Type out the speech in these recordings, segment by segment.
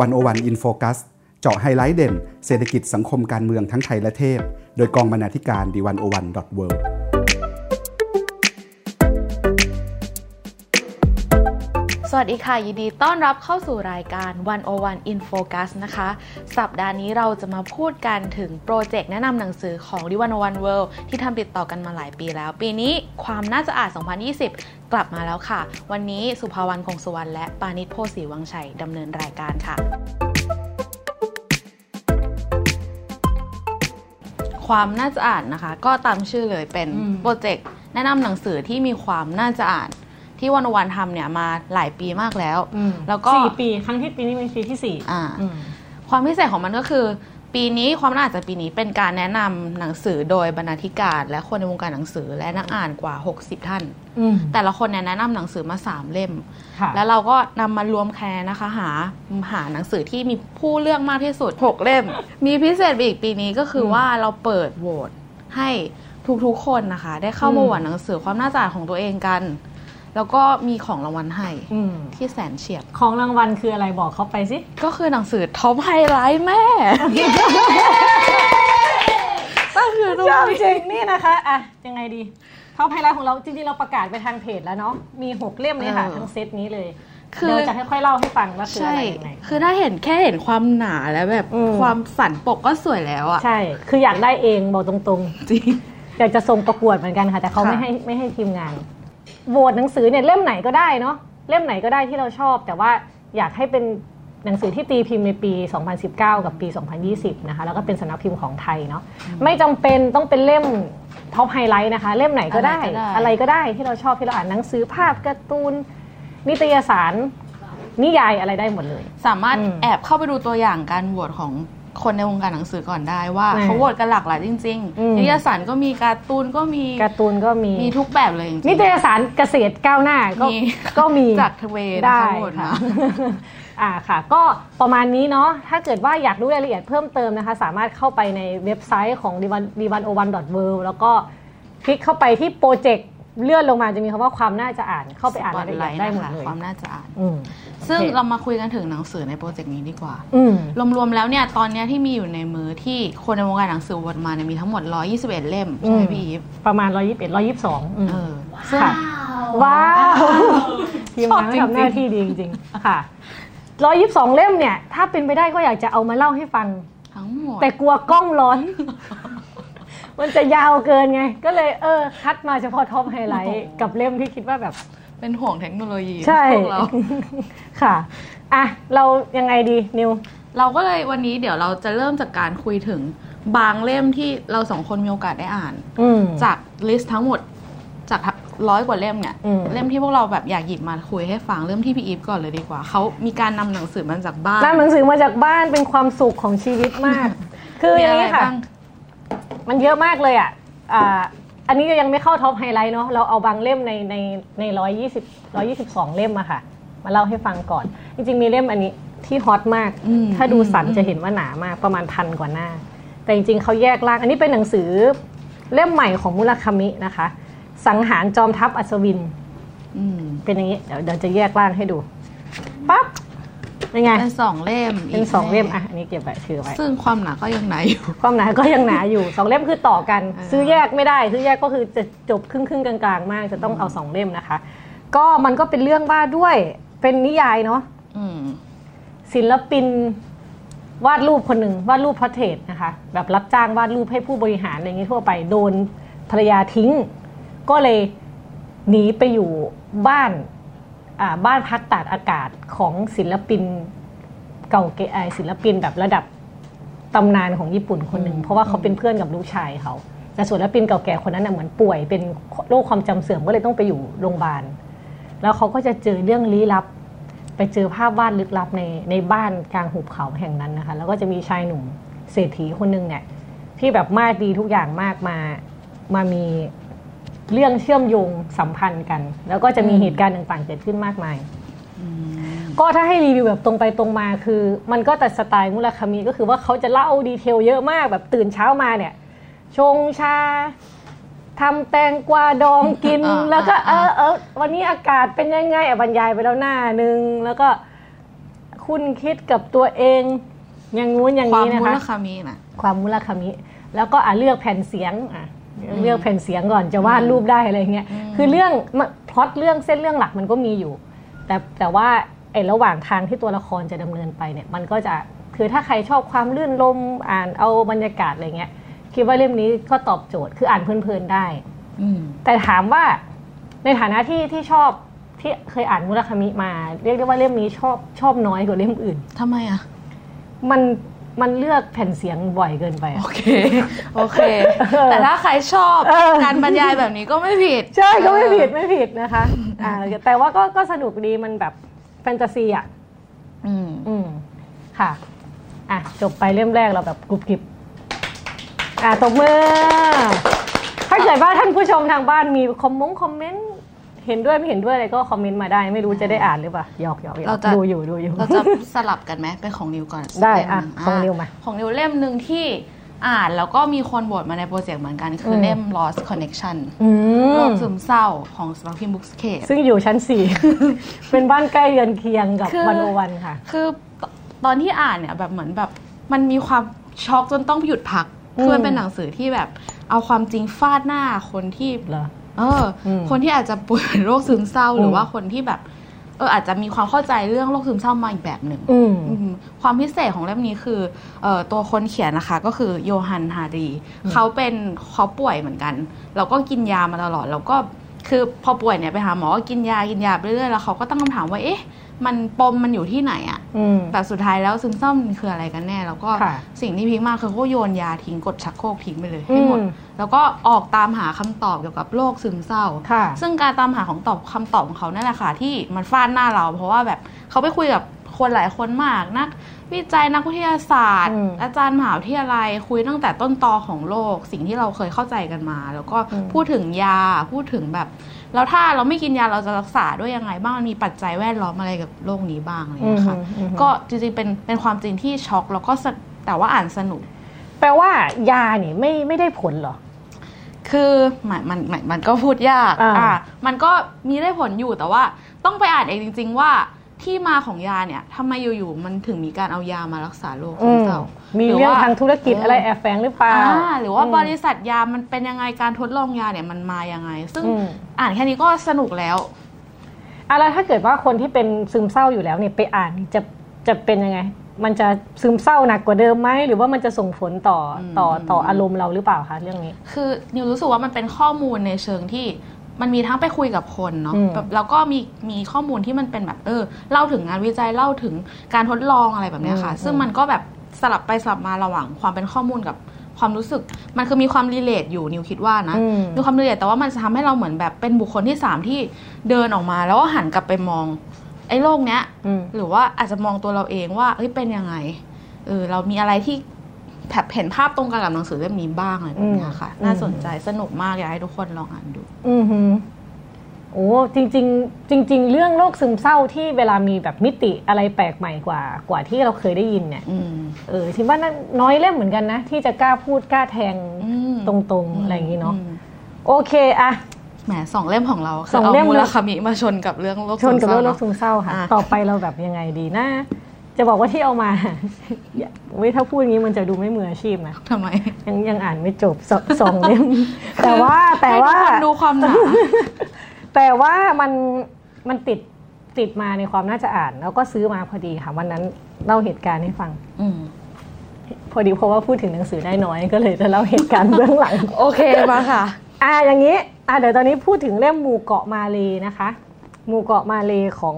One O One In Focus เจาะไฮไลท์เด่น เศรษฐกิจสังคมการเมืองทั้งไทยและเทศโดยกองบรรณาธิการ The One O One dot World สวัสดีค่ะ ยินดีต้อนรับเข้าสู่รายการ 101 In Focus นะคะ สัปดาห์นี้เราจะมาพูดกันถึงโปรเจกต์แนะนำหนังสือของ The 101 World ที่ทำติดต่อกันมาหลายปีแล้ว ปีนี้ความน่าจะอ่าน 2020 กลับมาแล้วค่ะ วันนี้สุภาวรรณคงสุวรรณและปานิชโพสีวังชัยดำเนินรายการค่ะความน่าจะอ่านนะคะ ก็ตามชื่อเลยเป็นโปรเจกต์แนะนำหนังสือที่มีความน่าจะอ่าน ที่วันวันทำเนี่ยมาหลายปีมากแล้ว แล้วก็สี่ปี ครั้งที่ปีนี้เป็นปีที่สี่ความพิเศษของมันก็คือ ปีนี้ความน่าจะปีนี้เป็นการแนะนำหนังสือโดยบรรณาธิการ และคนในวงการหนังสือและนักอ่านกว่า 60 ท่าน แต่ละคนเนี่ยแนะนำหนังสือมา 3 เล่ม แล้วเราก็นำมารวมแค่นะคะหาหาหนังสือที่มีผู้เลือกมากที่สุด 6 เล่ม มีพิเศษไปอีกปีนี้ก็คือว่าเราเปิดโหวตให้ทุกๆคนนะคะ ได้เข้ามาโหวตหนังสือความน่าจะอ่านของตัวเองกัน แล้วก็มีของรางวัลให้ที่แสนเฉียบ ของรางวัลคืออะไรบอกเขาไปสิ ก็คือหนังสือท็อปไฮไลท์แม่ ก็คือรูปจริงนี่นะคะอะยังไงดี top highlight ของเราจริงๆเราประกาศไปทางเพจแล้วเนาะมีหกเล่มเลยค่ะทั้งเซตนี้เลยคือจะค่อยๆเล่าให้ฟังว่าคืออะไรยังไงคือถ้าเห็นแค่เห็นความหนาแล้วแบบความสันปกก็สวยแล้วอะใช่ คืออยากได้เองบอกตรงๆจริงอยากจะส่งประกวดเหมือนกันค่ะ แต่เขาไม่ให้ไม่ให้ทีมงาน โหวตหนังสือเนี่ยเล่มไหนก็ได้เนาะเล่มไหนก็ได้ที่เราชอบ แต่ว่าอยากให้เป็นหนังสือที่ตีพิมพ์ในปี 2019 กับปี 2020 นะคะ แล้วก็เป็นสำนักพิมพ์ของไทยเนาะ ไม่จำเป็นต้องเป็นเล่ม top highlight นะคะ เล่มไหนก็ได้ อะไรก็ได้ที่เราชอบที่เราอ่านหนังสือภาพการ์ตูน นิตยสาร นิยายอะไรได้หมดเลย สามารถแอบเข้าไปดูตัวอย่างการโหวตของ คนในวงการหนังสือก่อนได้ว่าเขาโหวตกันหลากหลายจริงๆ นิตยสารก็มีการ์ตูนก็มีการ์ตูนก็มีมีทุกแบบเลยจริงนิตยสารเกษตรก้าวหน้าก็ก็มีจากทเวได้ค่ะอ่าค่ะ ก็ประมาณนี้เนาะถ้าเกิดว่าอยากรู้รายละเอียดเพิ่มเติมนะคะ สามารถเข้าไปในเว็บไซต์ของ d 1 1 o 1 w o r l d แล้วก็คลิกเข้าไปที่โปรเจกต์ เลื่อนลงมาจะมีคำว่าความน่าจะอ่านเข้าไปอ่านรายละเอียดได้หมดเลยความน่าจะอ่านซึ่งเรามาคุยกันถึงหนังสือในโปรเจกต์นี้ดีกว่ารวมๆแล้วเนี่ยตอนนี้ที่มีอยู่ในมือที่คนในวงการหนังสือวนมาเนี่ยมีทั้งหมด 121 เล่มใช่ไหมพี่อีฟประมาณ 121 122เออว้าวทีมงานทำหน้าที่ดีจริงๆค่ะ 122 เล่มเนี่ย ถ้าเป็นไปได้ก็อยากจะเอามาเล่าให้ฟังทั้งหมดแต่กลัวกล้องร้อน มันจะยาวเกินไง ก็เลยเออ คัดมาเฉพาะท็อปไฮไลท์กับเล่มที่คิดว่าแบบ เป็นห่วงเทคโนโลยีใช่พวกเราค่ะอะเรายังไงดีนิว เราก็เลยวันนี้เดี๋ยวเราจะเริ่มจากการคุยถึงบางเล่มที่เราสองคนมีโอกาสได้อ่านจาก list ทั้งหมดจากร้อยกว่าเล่มเนี่ยเล่มที่พวกเราแบบอยากหยิบมาคุยให้ฟังเริ่มที่พี่อีฟก่อนเลยดีกว่า เขามีการนำหนังสือมาจากบ้านนำหนังสือมาจากบ้านเป็นความสุขของชีวิตมาก คืออย่างนี้ค่ะ มันเยอะมากเลยอะอันนี้ยังไม่เข้า top highlight เนาะเราเอาบางเล่มในในในร้อยยี่สิบร้อยี่สิบสองเล่มอะค่ะ มาเล่าให้ฟังก่อน จริง ๆ มีเล่มอันนี้ที่ฮอตมาก ถ้าดูสันจะเห็นว่าหนามากประมาณพันกว่าหน้า แต่จริง ๆเขาแยกล่าง อันนี้เป็นหนังสือเล่มใหม่ของมุลคามินะคะ สังหารจอมทัพอัศวินเป็นอย่างนี้ เดี๋ยวเดี๋ยวจะแยกล่างให้ดูปั๊บเป็ นไงเป็นสองเล่มเป็นสองเล่มอะอันนี้เก็บไว้ถือไว้ซึ่งความหนาก็ยังหนาอยู่ ความหนาก็ยังหนาอยู่สองเล่มคือต่อกัน ซื้อแยกไม่ได้ ซื้อแยกก็คือจะจบครึ่งครึ่งกลางๆ มาก จะต้องเอาสองเล่มนะคะ ก็มันก็เป็นเรื่องว่าด้วยเป็นนิยายเนาะศิลปินวาดรูปคนหนึ่งวาดรูปพระเทศนะคะ แบบรับจ้างวาดรูปให้ผู้บริหารอะไรอย่างนี้ทั่วไปโดนภรรยาทิ้ง ก็เลยหนีไปอยู่บ้าน บ้านพักตากอากาศของศิลปินเก่าเกอศิลปินแบบระดับตำนานของญี่ปุ่นคนหนึ่งเพราะว่าเขาเป็นเพื่อนกับลูกชายเขาแต่ส่วนศิลปินเก่าแก่คนนั้นเหมือนป่วยเป็นโรคความจำเสื่อมก็เลยต้องไปอยู่โรงพยาบาลแล้วเขาก็จะเจอเรื่องลี้ลับ ไปเจอภาพวาดลึกลับในในบ้านกลางหุบเขาแห่งนั้นนะคะ แล้วก็จะมีชายหนุ่มเศรษฐีคนหนึ่งเนี่ยที่แบบมากดีทุกอย่างมากมามามี เรื่องเชื่อมโยงสัมพันธ์กัน แล้วก็จะมีเหตุการณ์ต่างๆ เกิดขึ้นมากมาย ก็ถ้าให้รีวิวแบบตรงไปตรงมาคือ มันก็แต่สไตล์มุลคามีก็คือว่าเขาจะเล่าดีเทลเยอะมากแบบตื่นเช้ามาเนี่ย ชงชาทำแตงกวาดองกินแล้วก็ เออเออวันนี้อากาศเป็นยังไงบรรยายไปแล้วหน้านึง แล้วก็คคุณคิดกับตัวเองอย่างงู้นอย่างความนี้นะมูลคะคามีนะความมุลคามิ แล้วก็อะเลือกแผ่นเสียงอะ เลือกแผ่นเสียงก่อนจะวาดรูปได้อะไรเงี้ยคือเรื่องพล็อตเรื่องเส้นเรื่องหลักมันก็มีอยู่ แต่แต่ว่าไอ้ระหว่างทางที่ตัวละครจะดำเนินไปเนี่ยมันก็จะคือถ้าใครชอบความลื่นลมอ่านเอาบรรยากาศอะไรเงี้ยคิดว่าเล่มนี้ก็ตอบโจทย์คืออ่านเพลินๆได้อืมแต่ถามว่าในฐานะที่ที่ชอบที่เคยอ่านมุรคามิมา เรียกได้ว่าเล่มนี้ชอบชอบน้อยกว่าเล่มอื่นทำไมอะ มัน มันเลือกแผ่นเสียงบ่อยเกินไปอะโอเค โอเค แต่ถ้าใครชอบเออการบรรยายแบบนี้ก็ไม่ผิด ใช่ก็ไม่ผิดไม่ผิดนะคะอ่าแต่ว่าก็ก็สนุกดีมันแบบแฟนตาซีอะอืมอืมค่ะอะจบไปเล่มแรกเราแบบกรุบกริบอะตบมือ ถ้าเกิดว่าท่านผู้ชมทางบ้านมีคอมมงคอมเมนต์ เห็นด้วยไม่เห็นด้วยอะไรก็คอมเมนต์มาได้ไม่รู้จะได้อ่านหรือเปล่าหยอกหยอกหยอเรากจะดูอยู่ดูอยู่เราจะสลับกันไหมเป็นของนิวก่อนได้เล่มหอะนึ่ของนิวมาของนิวเล่มหนึ่งที่อ่านแล้วก็มีคนโหวตมาในโปรเจกต์เหมือนกัน คืออมเล่ม Lost Connection อืโลมกซึมเศร้าของสำนักพิมพ์ Bookscape ซึ่งอยู่ชั้นสี่เป็นบ้านใกล้เรือนเคียงกับคือวันโอวันค่ะ คือตตอนที่อ่านเนี่ยแบบเหมือนแบบมันมีความช็อกจนต้องหยุดพักอืมคือมันเป็นหนังสือที่แบบเอาความจริงฟาดหน้าคนที่ เหรอเอออมคนที่อาจจะป่วยเป็นโรคซึมเศร้าหรือมว่าคนที่แบบเอออาจจะมีความเข้าใจเรื่องโรคซึมเศร้ามาอีกแบบหนึ่งอืมอืมความพิเศษของเล่มนี้คือเอ่อตัวคนเขียนนะคะก็คือโยฮันฮารีเขาเป็นเขาป่วยเหมือนกันแล้วก็กินยามาตลอดแล้วก็ คือพอป่วยเนี่ยไปหาหมอก็กินยากินยาไปเรื่อยๆแล้วเขาก็ตั้งคำถามว่าเอ๊ะมันปมมันอยู่ที่ไหนอะอืมแต่สุดท้ายแล้วซึมเศร้ามันคืออะไรกันแน่ แล้วก็ค่ะสิ่งที่พีคมากคือเขาโยนยาทิ้งกดชักโครกทิ้งไปเลยให้หมดอืมแล้วก็ออกตามหาคำตอบเกี่ยวกับโรคซึมเศร้าค่ะซึ่งการตามหาของตอบคำตอบของเขานั่นแหละค่ะที่มันฟาดหน้าเรา เพราะว่าแบบเขาไปคุยกับ คนหลายคนมากนัก วิจัยนักวิทยาศาสตร์อืมอาจารย์มหาวิทยาลัยคุยตั้งแต่ต้นตอของโลก สิ่งที่เราเคยเข้าใจกันมา แล้วก็อืมพูดถึงยาพูดถึงแบบแล้วถ้าเราไม่กินยาเราจะรักษาด้วยยังไงบ้างมันมีปัจจัยแวดล้อมอะไรกับโรคนี้บ้างอะไรอย่างเงี้ยค่ะอืมอืมก็จริงๆเป็นเป็นความจริงที่ช็อกแล้วก็สแต่ว่าอ่านสนุก แปลว่ายาเนี่ยไม่ไม่ได้ผลเหรอคือมันมันมันมันก็พูดยากอ่ามันก็มีได้ผลอยู่แต่ว่า ต้องไปอ่านเองจริง ๆ ว่า ที่มาของยาเนี่ยทำไมอยู่ๆมันถึงมีการเอายามารักษาโรคซึอืมมเศร้ามีหเรื่องว่า ทางธุรกิจอะไรแอบแฝงหรือเปล่า อ่าหรือว่าอืมบริษัทยามันเป็นยังไงการทดลองยาเนี่ยมันมายังไง ซึ่งอืม อ่านแค่นี้ก็สนุกแล้ว อะไรถ้าเกิดว่าคนที่เป็นซึมเศร้าอยู่แล้วเนี่ยไปอ่านจะจะเป็นยังไง มันจะซึมเศร้าหนักกว่าเดิมไหมหรือว่ามันจะส่งผลต่ออม ต่อต่ออารมณ์เราหรือเปล่าคะเรื่องนี้ คือนิวรู้สึกว่ามันเป็นข้อมูลในเชิงที่ มันมีทั้งไปคุยกับคนเนาะอืมแบบแล้วก็มีมีข้อมูลที่มันเป็นแบบเออเล่าถึงงานวิจัยเล่าถึงการทดลองอะไรแบบเนี้ยค่ะอืมซึ่งมันก็แบบสลับไปสลับมาระหว่างความเป็นข้อมูลกับความรู้สึกมันคือมีความ relate อยู่นิวคิดว่านะอืมมีความ relate แต่ว่ามันจะทำให้เราเหมือนแบบเป็นบุคคลที่สามที่เดินออกมา แล้วก็หันกลับไปมอง ไอ้โลกเนี้ยอืมหรือว่าอาจจะมองตัวเราเองว่าเอ้ยเป็นยังไงเออเรามีอะไรที่ แบบเห็นภาพตรงกันกับหนังสือเล่มนี้บ้างอะไรแบบเนี้ยค่ะอืมน่าสนใจสนุกมากอยากให้ทุกคนลองอ่านดู อือหือโอ้จริงๆจริง ๆ เรื่องโรคซึมเศร้าที่เวลามีแบบมิติอะไรแปลกใหม่กว่ากว่าที่เราเคยได้ยินเนี่ยอืมเออทิว่านั่นน้อยเล่มเหมือนกันนะ ที่จะกล้าพูดกล้าแทงอืมตรงๆ อะไรอย่างนี้เนาะอืมโอเคอะแหมสองเล่มของเราคืสอองเอาเล่มมูลคามิมาชนกับเรื่องโลกชนกับเรื่องโรคซึซึมมเศร้าค่ะอะ ต่อไปเราแบบยังไงดีนะ จะบอกว่าที่เอามาเว้ยถ้าพูดอย่างนี้มันจะดูไม่มืออาชีพนะทำไม ยังยังอ่านไม่จบสสองเล่มแต่ว่าแต่ว่าให้ทุกคนดูความหนาแต่ว่ามันมันติดติดมาในความน่าจะอ่าน แล้วก็ซื้อมาพอดีค่ะวันนั้นเล่าเหตุการณ์ให้ฟังอืมพอดีเพราะว่าพูดถึงหนังสือได้น้อยก็เลยจะเล่าเหตุการณ์เบื้องหลัง โอเคมาค่ะ อ่าอย่างนี้อ่าเดี๋ยวตอนนี้พูดถึงเล่มหมู่เกาะมาเลย์นะคะ หมู่เกาะมาเลย์ของ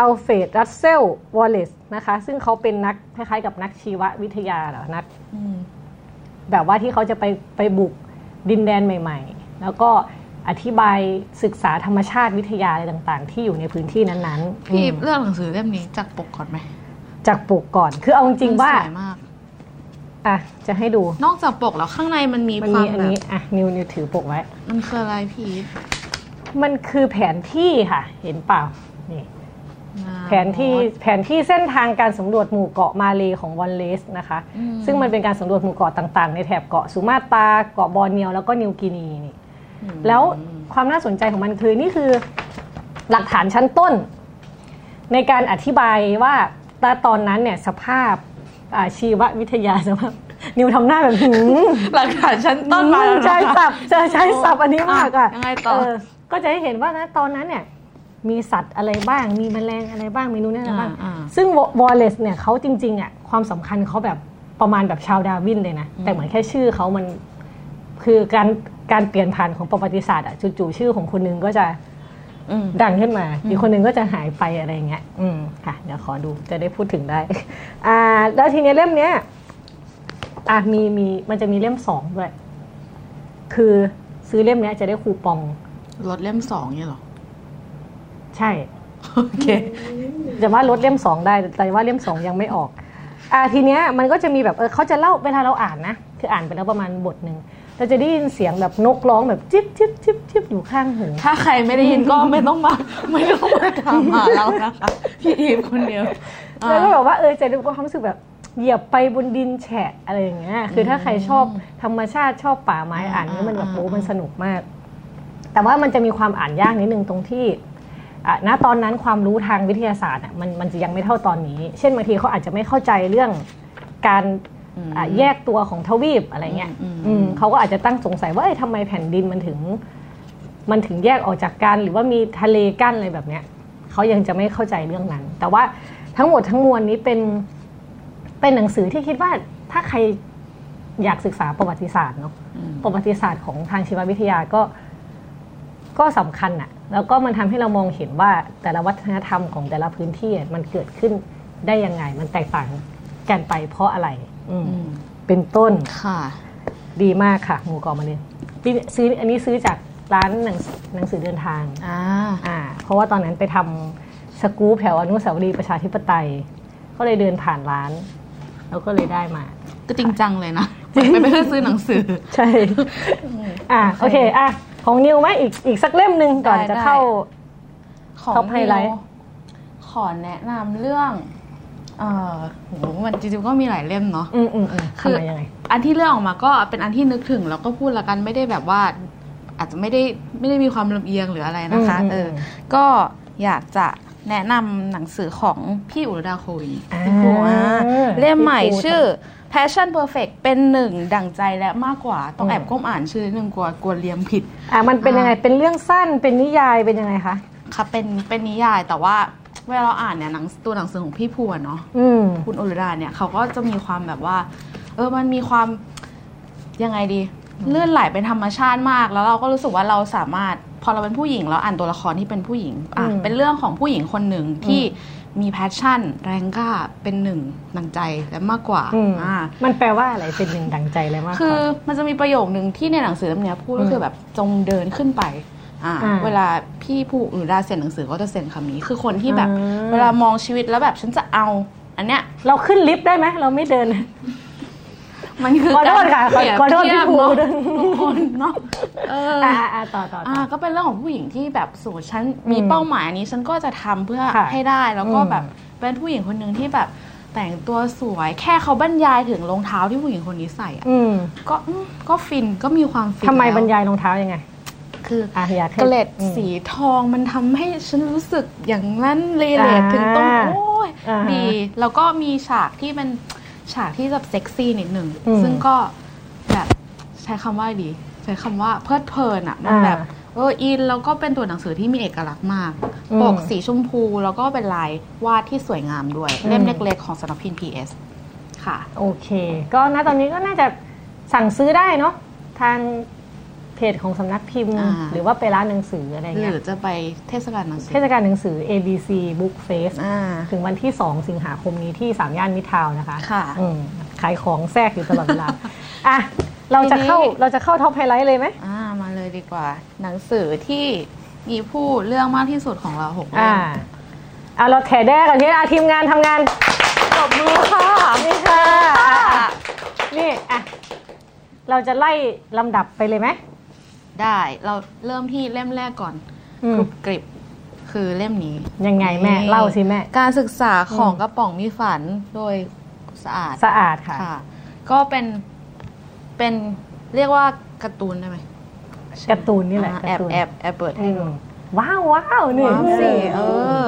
อัลเฟรดรัสเซลวอลเลซนะคะ ซึ่งเขาเป็นนักคล้ายๆกับนักชีววิทยาเหรอนักอืมแบบว่าที่เขาจะไปไปบุกดินแดนใหม่ ๆ แล้วก็อธิบายศึกษาธรรมชาติวิทยาอะไรต่างๆ ที่อยู่ในพื้นที่นั้นๆพี่อืมเลือกหนังสือเล่มนี้จากปกก่อนไหมจากปกก่อนคือเอาจริงๆว่าสวยมากอะจะให้ดูนอกจากปกแล้วข้างในมันมีมันความีมอันแบบนี้อะนิวนิวถือปกไว้ มันคืออะไรพี่ มันคือแผนที่ค่ะ เห็นเปล่านี่ แผนที่แผนที่เส้นทางการสำรวจหมู่เกาะมาเลของวอลเลสนะคะอืมซึ่งมันเป็นการสำรวจหมู่เกาะต่างๆ ในแถบเกาะสุมาตราเกาะบอร์เนียวแล้วก็นิวกินีนี่อืมแล้วความน่าสนใจของมันคือนี่คือหลักฐานชั้นต้น ในการอธิบายว่าแต่ตอนนั้นเนี่ยสภาพอาชีววิทยาสภาพนิวทำหน้าแบบหืมหลักฐานชั้นต้นมาแล้วนะใช้ศัพท์จะใช้ศัพท์อันนี้มากอะยังไงต่อเก็จะให้เห็นว่านะตอนนั้นเนี่ย มีสัตว์อะไรบ้าง มีแมลงอะไรบ้าง มีนู่นนี่อะไรบ้างอ่าซึ่งวอลเลซเนี่ยเขาจริงๆอะความสำคัญเขาแบบประมาณแบบชาวดาร์วินเลยนะ แต่เหมือนแค่ชื่อเขามันคือการการเปลี่ยนผ่านของประวัติศาสตร์อะจู่ๆชื่อของคนหนึงก็จะอืมดังขึ้นมา อีกคนหนึ่งก็จะหายไปอะไรอย่างเงี้ย อืมค่ะ เดี๋ยวขอดูจะได้พูดถึงได้ อ่า แล้วทีนี้เล่มเนี้ย อะมีมีมันจะมีเล่มสองด้วย คือซื้อเล่มเนี้ยจะได้คูปองลดเล่มสองเนี่ยเหรอ ใช่โอเคจะว่าลดเล่มสองได้แต่ว่าเล่มสองยังไม่ออกอ่าทีเนี้ยมันก็จะมีแบบเออเขาจะเล่าเวลาเราอ่านนะคืออ่านไปแล้วประมาณบทหนึ่งเราจะได้ยินเสียงแบบนกร้องแบบจิ๊บจิ๊บจิ๊บจิ๊บอยู่ข้างหูถ้าใครไม่ได้ยินก็ไม่ต้องมาไม่ต้องมาถามหาเรานะคะพี่อีฟคนเดียวอ่าแล้วก็แบบว่าเออจะดูความรู้สึกแบบเหยียบไปบนดินแฉะอะไรอย่างเงี้ยคือถ้าใครชอบธรรมชาติชอบป่าไม้อ่านเนี่ยมันแบบโอ้มันสนุกมาก แต่ว่ามันจะมีความอ่านยากนิดนึงตรงที่อะ ณตอนนั้นความรู้ทางวิทยาศาสตร์อะมันมันจะยังไม่เท่าตอนนี้ เช่นบางทีเขาอาจจะไม่เข้าใจเรื่องการอะแยกตัวของทวีปอะไรเงี้ยอืมเขาก็อาจจะตั้งสงสัยว่าเอ้ยทำไมแผ่นดินมันถึง มันถึงแยกออกจากกัน หรือว่ามีทะเลกั้นอะไรแบบเนี้ยเขายังจะไม่เข้าใจเรื่องนั้น แต่ว่าทั้งหมดทั้งมวลนี้เป็นเป็นหนังสือที่คิดว่าถ้าใครอยากศึกษาประวัติศาสตร์เนาะประวัติศาสตร์ของทางชีววิทยาก็ ก็สำคัญอะแล้วก็มันทำให้เรามองเห็นว่าแต่ละวัฒนธรรมของแต่ละพื้นที่อะมันเกิดขึ้นได้ยังไง มันแตกต่างกันไปเพราะอะไร อืมเป็นต้นค่ะ ดีมากค่ะงูกอมาเรียนปีนี้ซื้ออันนี้ซื้อจากร้านหนังหนังสือเดินทางอ่าอ่า เพราะว่าตอนนั้นไปทำสกู๊ปแถวอนุสาวรีย์ประชาธิปไตย ก็เลยเดินผ่านร้าน แล้วก็เลยได้มา ก็จริงจังเลยนะไม่ไม่ได้ซื้อหนังสือ ใช่ อ่าโอเคอะ ของนิวไหมอีกอีกสักเล่มหนึ่งก่อนได้จะได้เข้าของ top highlight นิวขอแนะนำเรื่องเออโหมันจริงๆก็มีหลายเล่มเนาะอืมอืมอืมคือทำมายังไงอันที่เลือกออกมาก็เป็นอันที่นึกถึงแล้วก็พูดละกันไม่ได้แบบว่า อาจจะไม่ได้ไม่ได้มีความลำเอียงหรืออะไรนะคะอืมอืมเออก็อยากจะแนะนำหนังสือของพี่อุรดาโควินอ่าพี่ปูอ่าเล่มใหม่พี่ปูชื่อ Passion Perfect เป็นหนึ่งดั่งใจและมากกว่า ต้องอืมแอบก้มอ่านชื่อนิดนึงกลัวกลัวเลียมผิด อะมันเป็นยังไงเป็นเรื่องสั้นเป็นนิยายเป็นยังไงคะค่ะเป็นเป็นนิยายแต่ว่าเวลาเราอ่านเนี่ยหนังตัวหนังสือของพี่พูอะเนาะอืมคุณอุรดาเนี่ยเขาก็จะมีความแบบว่า เออมันมีความยังไงดีเลื่อนไหลเป็นธรรมชาติมาก แล้วเราก็รู้สึกว่าเราสามารถ พอเราเป็นผู้หญิงเราอ่านตัวละครที่เป็นผู้หญิงอะอืมเป็นเรื่องของผู้หญิงคนหนึ่งที่ มีแพชชั่น แรงกล้าเป็นหนึ่งดังใจและมากกว่าอืมอ่ามันแปลว่าอะไรเป็นหนึ่งดังใจเลยมากกคือว่ามันจะมีประโยคนึงที่ในหนังสือเล่มเนี้ยพูดก็คือแบบจงเดินขึ้นไปอ่าอ่าเวลาพี่ผู้อื่นได้เซ็นหนังสือก็จะเซ็นคำนี้ คือคนที่แบบอ่าเวลามองชีวิตแล้วแบบฉันจะเอา อันเนี้ยเราขึ้นลิฟต์ได้ไหมเราไม่เดิน มันคือขอโทษค่ะการเปรียบขอโทษเทียบพี่ภูเนาะด้วยทุกคนเนาะเออออ่าอ่าต่อต่อต่อ่าอก็เป็นเรื่องของผู้หญิงที่แบบสมมติฉันมีอืมเป้าหมายอันนี้ฉันก็จะทำเพื่อค่ะให้ได้แล้วก็อืมแบบเป็นผู้หญิงคนหนึ่งที่แบบแต่งตัวสวยแค่เขาบรรยายถึงรองเท้าที่ผู้หญิงคนนี้ใส่อะอืมก็อืมก็ฟินก็มีความฟินทำไมแล้วบรรยายรองเท้ายังไง คืออะอยากให้เกล็ดอืมสีทองมันทำให้ฉันรู้สึกอย่างนั้นเลยเลทอ่าถึงตรงโอ้ยอ่าฮะดี แล้วก็มีฉากที่เป็น ฉากที่แบบเซ็กซี่นิดหนึ่งอืมซึ่งก็แบบใช้คำว่าดี ใช้คำว่าเพลิดเพลินอะมันอ่าแบบเอออินแล้วก็เป็นตัวหนังสือที่มีเอกลักษณ์มากอืมปกสีชมพูแล้วก็เป็นลายวาดที่สวยงามด้วยอืมเล่มเล็กๆของสำนักพิมพ์ PS ค่ะ โอเค ก็ณตอนนี้ก็น่าจะสั่งซื้อได้เนาะทาง เพจของสำนักพิมพ์ อ่า หรือว่าไปร้านหนังสืออะไรหเงี้ยรือจะไปเทศกาลหนังสือเทศกาลหนังสือ ABC Book Fest อ่า ถึงวันที่ 2 สิงหาคมนี้ที่3ย่านมิตรทาวน์นะคะค่ะอืมขายของแทรกอยู่ตลอดเวลา อะ เราจะเข้าทีนี้ เราจะเข้าท็อปไฮไลท์เลยไหม อ่ามาเลยดีกว่า หนังสือที่มีผู้เรื่องมากที่สุดของเราหกเล่อ่ามเอาเราแถแด้กันที่อะทีมงานทำงานตบมือค่ะนี่ค่ะอะอะ นี่อะเราจะไล่ลำดับไปเลยไหม ได้ เราเริ่มที่เล่มแรกก่อนอืมกรุบกริบคือเล่มนี้ ยังไงแม่นี่เล่าสิแม่ การศึกษาของกระป๋องมีฝันโดยสะอาดสะอาดค่ะค่ะก็เป็นเป็นเรียกว่าการ์ตูนได้ไหมการ์ตูนนี่แหละอ่าการ์แอบตูนแอบแอบเปิดอืให้มดูว้าวว้าวนี่ว้าวสิเออ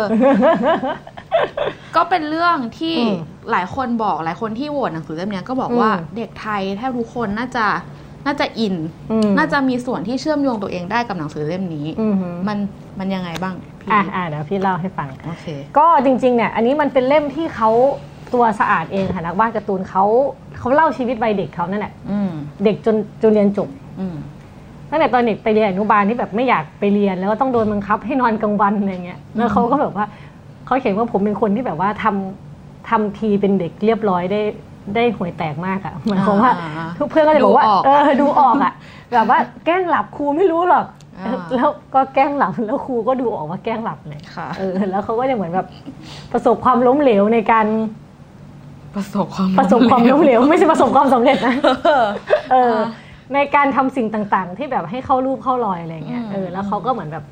ก็เป็นเรื่องที่อืมหลายคนบอกหลายคนที่โหวตหนังสือเล่มเนี้ยก็บอกว่าอืมเด็กไทยแทบทุกคนน่าจะ น่าจะอินอืมน่าจะมีส่วนที่เชื่อมโยงตัวเองได้กับหนังสือเล่มนี้อือหือมันมันยังไงบ้างพี่อะอะเดี๋ยวพี่เล่าให้ฟังโอเคก็จริงๆเนี่ยอันนี้มันเป็นเล่มที่เขาตัวสะอาดเองค่ะนักวาดการ์ตูนเขาเขาเล่าชีวิตวัยเด็กเขานั่นแหละอืมเด็กจนจนเรียนจบอืมตั้งแต่ตอนเด็กไปเรียนอนุบาลที่แบบไม่อยากไปเรียนแล้วก็ต้องโดนบังคับให้นอนกลางวันอะไรเงี้ยแล้วเขาก็แบบว่าเขาเขียนว่าผมเป็นคนที่แบบว่าทำทำทีเป็นเด็กเรียบร้อยได้ ได้ห่วยแตกมากอะหมายความว่าอ่าทุกเพื่อนก็เลยบอกว่าดูออกเออดูออกอะแบบว่าแกล้งหลับครูไม่รู้หรอกอ่าแล้วก็แกล้งหลับแล้วครูก็ดูออกว่าแกล้งหลับเลยค่ะเออแล้วเขาก็จะเหมือนแบบประสบความล้มเหลวในการประสบความประสบความล้มเหลวไม่ใช่ประสบความสำเร็จนะเออเออในการทำสิ่งต่างๆ ที่แบบให้เข้ารูปเข้ารอยอะไรเงี้ยอืมเออแล้วเขาก็เหมือนแบบ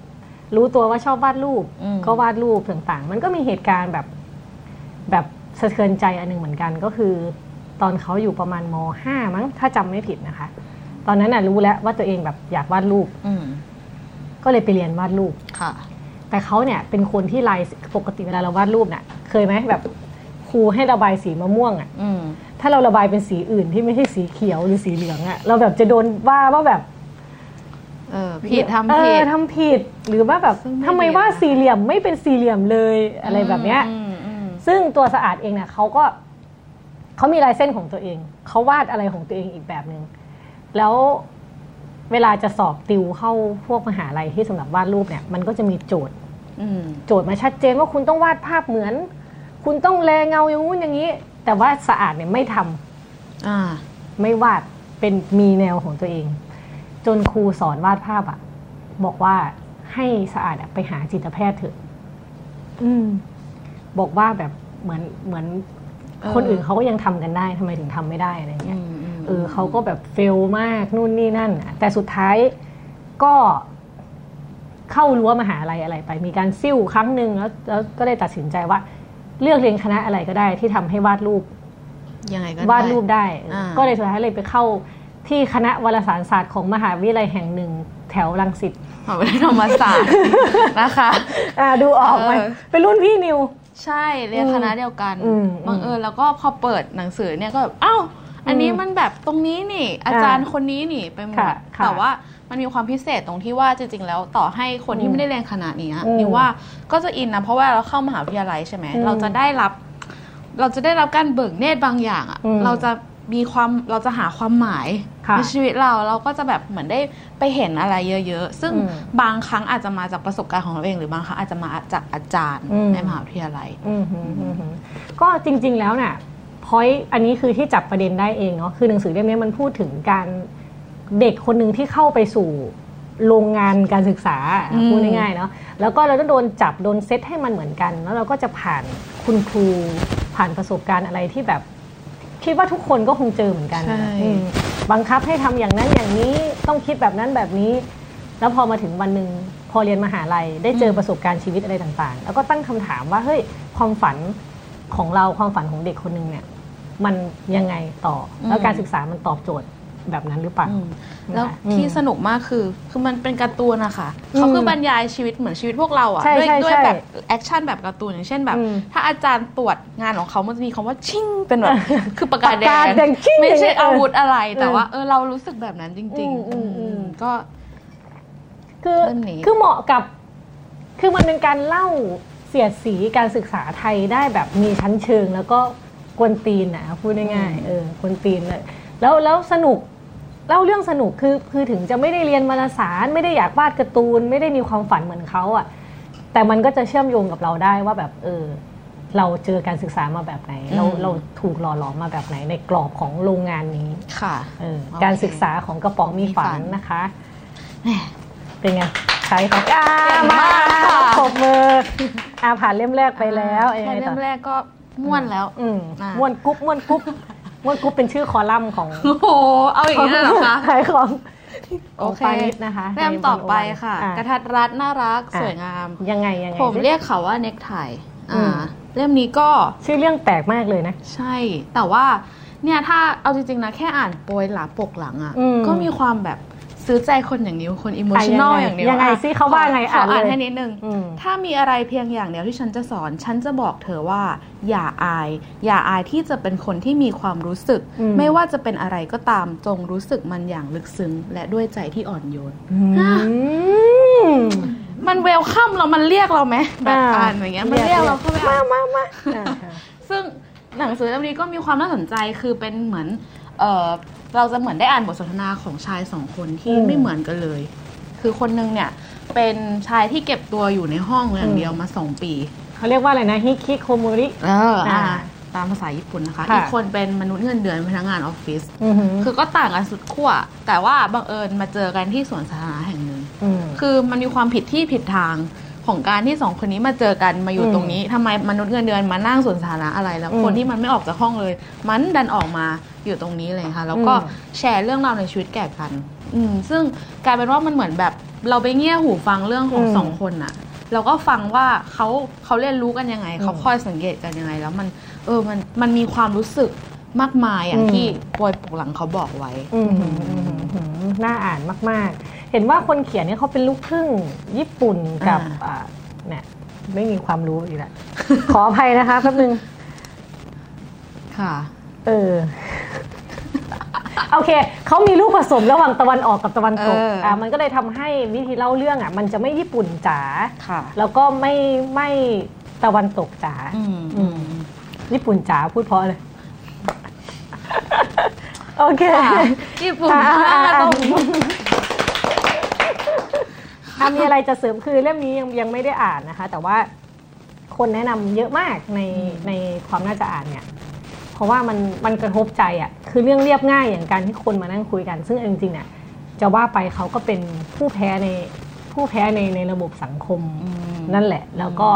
รู้ตัวว่าชอบวาดรูปอืมก็วาดรูปต่างๆ มันก็มีเหตุการณ์แบบแบบ สะเทือนใจอันหนึงเหมือนกันก็คือ ตอนเขาอยู่ประมาณมห้ามั้งถ้าจำไม่ผิดนะคะ ตอนนั้นน่ะรู้แล้วว่าตัวเองแบบอยากวาดรูปอืมก็เลยไปเรียนวาดรูปค่ะ แต่เขาเนี่ยเป็นคนที่ลายปกติเวลาเราวาดรูปเนี่ยเคยไหมแบบครูให้ระบายสีมะม่วงอะอืมถ้าเราระบายเป็นสีอื่นที่ไม่ใช่สีเขียวหรือสีเหลืองอะเราแบบจะโดนว่าว่าแบบเออผิดทำเอผิอดทำผิด หรือว่าแบบซึ่งไม่ทำไมดีว่านะคะสี่เหลี่ยมไม่เป็นสี่เหลี่ยมเลยอะไรแบบเนี้ยอืมอืม ซึ่งตัวสะอาดเองเนี่ยเขาก็เขามีลายเส้นของตัวเอง เขาวาดอะไรของตัวเองอีกแบบหนึ่งแล้วเวลาจะสอบติวเข้าพวกมหาลัยที่สำหรับวาดรูปเนี่ย มันก็จะมีโจทย์อืมโจทย์มาชัดเจนว่าคุณต้องวาดภาพเหมือน คุณต้องแลเงาอย่างงู้นอย่างนี้ แต่ว่าสะอาดเนี่ยไม่ทำอ่า ไม่วาดเป็นมีแนวของตัวเอง จนครูสอนวาดภาพอะบอกว่าให้สะอาดอะไปหาจิตแพทย์เถอะอืมบอกว่าแบบ เหมือนเหมือนเออคนอื่นเขาก็ยังทำกันได้ทำไมถึงทำไม่ได้อะไรอืเงี้ยมอืมเออเขาก็แบบเฟลมากนู่นนี่นั่นอะแต่สุดท้ายก็เข้ารั้วมหาลัยอะไรไป มีการซิ่วครั้งหนึ่งแล้วแล้วก็ได้ตัดสินใจว่า เลือกเรียนคณะอะไรก็ได้ที่ทำให้วาดรูปยังไงก็วาดรูปได้อ่าก็เลยสุดท้ายเลยไปเข้าที่คณะวารสารศาสตร์ของมหาวิทยาลัยแห่งหนึ่งแถวรังสิตมหาวิทยาลัยธรรมศาสตร์นะคะอ่าดูออกไหมเออเป็นรุ่นพี่นิว ใช่เรียนคณะเดียวกันอืมบังเอิญแล้วก็พอเปิดหนังสือเนี่ยก็แบบอ้าวอันนี้มันแบบตรงนี้นี่ อาจารย์คนนี้นี่ไปหมดค่ะค่ะแต่ว่ามันมีความพิเศษตรงที่ว่าจริงๆ แล้วต่อให้คนที่ไม่ได้เรียนคณะนี้อืมนี่ว่าก็จะอินนะเพราะว่าเราเข้ามหาวิทยาลัยใช่ไหมอืมเราจะได้รับ เราจะได้รับการเบิกเนตรบางอย่างอะอืมเราจะมีความเราจะหาความหมายค่ะ ในชีวิตเราเราก็จะแบบเหมือนได้ไปเห็นอะไรเยอะ ๆ ซึ่งอืมบางครั้งอาจจะมาจากประสบการณ์ของเราเอง หรือบางครั้งอาจจะมาจากอาจารย์อืมในมหาวิทยาลัยอืมหืมอืมหืมก็จริง ๆ แล้วน่ะพอยอันนี้คือที่จับประเด็นได้เองเนาะคือหนังสือเล่มนี้มันพูดถึงการเด็กคนหนึ่งที่เข้าไปสู่โรงงานการศึกษาอืมพูดง่ายๆเนาะแล้วก็เราต้องโดนจับโดนเซตให้มันเหมือนกัน แล้วเราก็จะผ่านคุณครูผ่านประสบการณ์อะไรที่แบบ คิดว่าทุกคนก็คงเจอเหมือนกันใช่อืมบังคับให้ทำอย่างนั้นอย่างนี้ต้องคิดแบบนั้นแบบนี้ แล้วพอมาถึงวันหนึ่งพอเรียนมหาลัยได้เจอประสบการณ์ชีวิตอะไรต่างๆ แล้วก็ตั้งคำถามว่าเฮ้ยความฝันของเราความฝันของเด็กคนหนึ่งเนี่ยมันยังไงต่ออมแล้วการศึกษามันตอบโจทย์ แบบนั้นหรือเปล่าอืมนะคะแล้วอืมที่สนุกมากคือ คือมันเป็นการ์ตูนอะค่ะอืมเขาคือบรรยายชีวิตเหมือนชีวิตพวกเราอะใช่ด้วยใช่ด้วยใช่แบบ action แบบการ์ตูนอย่างเช่นแบบอืมถ้าอาจารย์ตรวจงานของเขามันจะมีคำว่าชิ่งเป็นแบบคือปากกาแดปากกาแดงชิ่งไม่ใช่อย่างเงี้ยอาวุธอะไรแต่เออว่าเออเรารู้สึกแบบนั้นจริงอืมอืมอืมก็คือเล่มนี้คือเหมาะกับ คือมันเป็นการเล่าเสียดสีการศึกษาไทยได้แบบมีชั้นเชิงแล้วก็กวนตีนนะพูดง่ายๆเออกวนตีนเลย แล้วแล้วสนุกเล่าเรื่องสนุกคือคือถึงจะไม่ได้เรียนวารสาร ไม่ได้อยากวาดการ์ตูน ไม่ได้มีความฝันเหมือนเขาอะ แต่มันก็จะเชื่อมโยงกับเราได้ว่าแบบเออ เราเจอการศึกษามาแบบไหน เราอืมเราถูกหล่อหลอมมาแบบไหน ในกรอบของโรงงานนี้ค่ะเออโอเคการศึกษาของกระป๋องมีฝัมีฝันนนะคะแหมเป็นไงใช้ของอ่าเก่งมามากค่ะปรบมืออาผ่านเล่มแรกไปแล้วแค่ยังไงเล่ต่อมแรกก็ม่วนแล้ว อืมอ่าม้วนกุ๊บม้วนกุ๊บม้ วนกุ๊บเป็นชื่อคอลัมน์ของโอ้โหเอาอย่างนี้เลยเหรอคะขายของโอเคของปานิชนะคะเล่มต่อไปค่ะอ่กระทัดรัดน่ารักอะสวยงามยังไงยังไงผมเรียกเขาว่าเน็กไทอือ่ามเล่มนี้ก็ชื่อเรื่องแปลกมากเลยนะ ใช่ แต่ว่าเนี่ยถ้าเอาจริงๆนะแค่อ่านโปรยหลังปกหลังอะ่ะอืมก็มีความแบบ ซื้อใจคนอย่างนิ้วคนอิโมชันอลอย่างนิ้วยังไงซิเขาว่าไงขออ่านอ่านเลยให้นิดนึงอืมถ้ามีอะไรเพียงอย่างเดียวที่ฉันจะสอน ฉันจะบอกเธอว่า อย่าอาย อย่าอายที่จะเป็นคนที่มีความรู้สึกอืมไม่ว่าจะเป็นอะไรก็ตามจงรู้สึกมันอย่างลึกซึ้ง และด้วยใจที่อ่อนโยนอืมมันเวลคัมเรา มันเรียกเราไหมแบบอ่านอย่างเงี้ย มันเรียกเราเข้าไปอ่านมามาอ่าค่ะซึ่งหนังสือเล่มนี้ก็มีความน่าสนใจคือเป็นเหมือน เออเราจะเหมือนได้อ่านบทสนทนาของชายสองคนที่อืมไม่เหมือนกันเลย คือคนนึงเนี่ยเป็นชายที่เก็บตัวอยู่ในห้องอย่างเดียวมาสองปี เขาเรียกว่าอะไรนะฮิคิโคโมริเอออ่าอ่าตามภาษาญี่ปุ่นนะคะค่ะอีกคนเป็นมนุษย์เงินเดือนพนักงานออฟฟิศอือหือคือก็ต่างกันสุดขั้ว แต่ว่าบังเอิญมาเจอกันที่สวนสาธารณะแห่งหนึ่งอืมคือมันมีความผิดที่ผิดทาง ของการที่สองคนนี้มาเจอกันมาอยู่อืมตรงนี้ทำไมมนุษย์เงินเดือนมานั่งสวนสาธารณะอะไรแล้วอืมคนที่มันไม่ออกจากห้องเลย มันดันออกมาอยู่ตรงนี้เลยค่ะ แล้วก็อืมแชร์เรื่องราวในชีวิตแก่กัน อืมซึ่งกลายเป็นว่ามันเหมือนแบบเราไปเงี่ยหูฟังเรื่องของอืมสองคนน่ะเราก็ฟังว่าเขาเขาเรียนรู้กันยังไงอืมเขาคอยสังเกตกันยังไง แล้วมัน เออมันมันมีความรู้สึกมากมายอย่างอืมที่ปวยปกหลังเขาบอกไว้อืมอืมอืมอืมน่าอ่านมาก ๆ เห็นว่าคนเขียนเนี่ยเขาเป็นลูกครึ่งญี่ปุ่นกับอ่าอ่าเนี่ยไม่มีความรู้อีกแล้วขออภัยนะคะแป๊บนึง ค่ะ เออ โอเค เขามีลูกผสมระหว่างตะวันออกกับตะวันตกเอออ่อ่ามันก็เลยทำให้วิธีเล่าเรื่องอะ มันจะไม่ญี่ปุ่นจ๋าค่ะแล้วก็ไม่ไม่ตะวันตกจ๋าอืมอืมญี่ปุ่นจ๋าพูดเพราะเลยโอเคค่ะญี่ปุ่นอ่าอ่าอ่าต้องอะ มีอะไรจะเสริมคือเล่มนี้ยังยังไม่ได้อ่านนะคะ แต่ว่าคนแนะนำเยอะมากในในความน่าจะอ่านเนี่ย เพราะว่ามันมันกระทบใจอะคือเรื่องเรียบง่ายอย่างการที่คนมานั่งคุยกัน ซึ่งเอาจริงๆเนี่ยจะว่าไปเขาก็เป็นผู้แพ้ในผู้แพ้ในในระบบสังคมอืมนั่นแหละ แล้วก็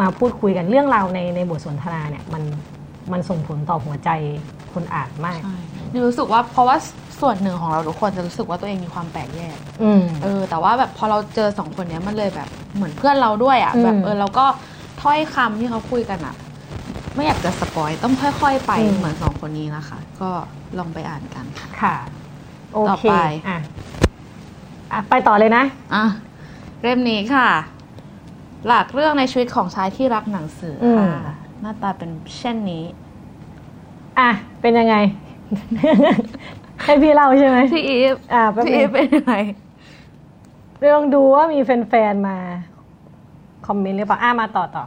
มาพูดคุยกันเรื่องราวในในบทสนทนาเนี่ยมันมันส่งผลต่อหัวใจคนอ่านมากใช่นี่รู้สึกว่าเพราะว่า ส่วนหนึ่งของเราทุกคนจะรู้สึกว่าตัวเองมีความแปลกแยกอืมเออ แต่ว่าแบบพอเราเจอสองคนเนี้ยมันเลยแบบเหมือนเพื่อนเราด้วยอะอืมแบบเออเราก็ถ้อยคำที่เขาคุยกันอะ ไม่อยากจะสปอยต้องค่อย ๆ ไปอืมเหมือนสองคนนี้นะคะ ก็ลองไปอ่านกันค่ะค่ะโอต่อเคไปอะอะไปต่อเลยนะอะเล่มนี้ค่ะ หลักเรื่องในชีวิตของชายที่รักหนังสือค่ะอืมหน้าตาเป็นเช่นนี้ อะเป็นยังไง ให้พี่เล่าใช่ไหมพี่อีฟอะแป๊บพี่นึอีงฟเป็นยังไงลองดูว่ามีแฟนๆมาคอมเมนต์หรือเปล่าอะมาต่อต่อ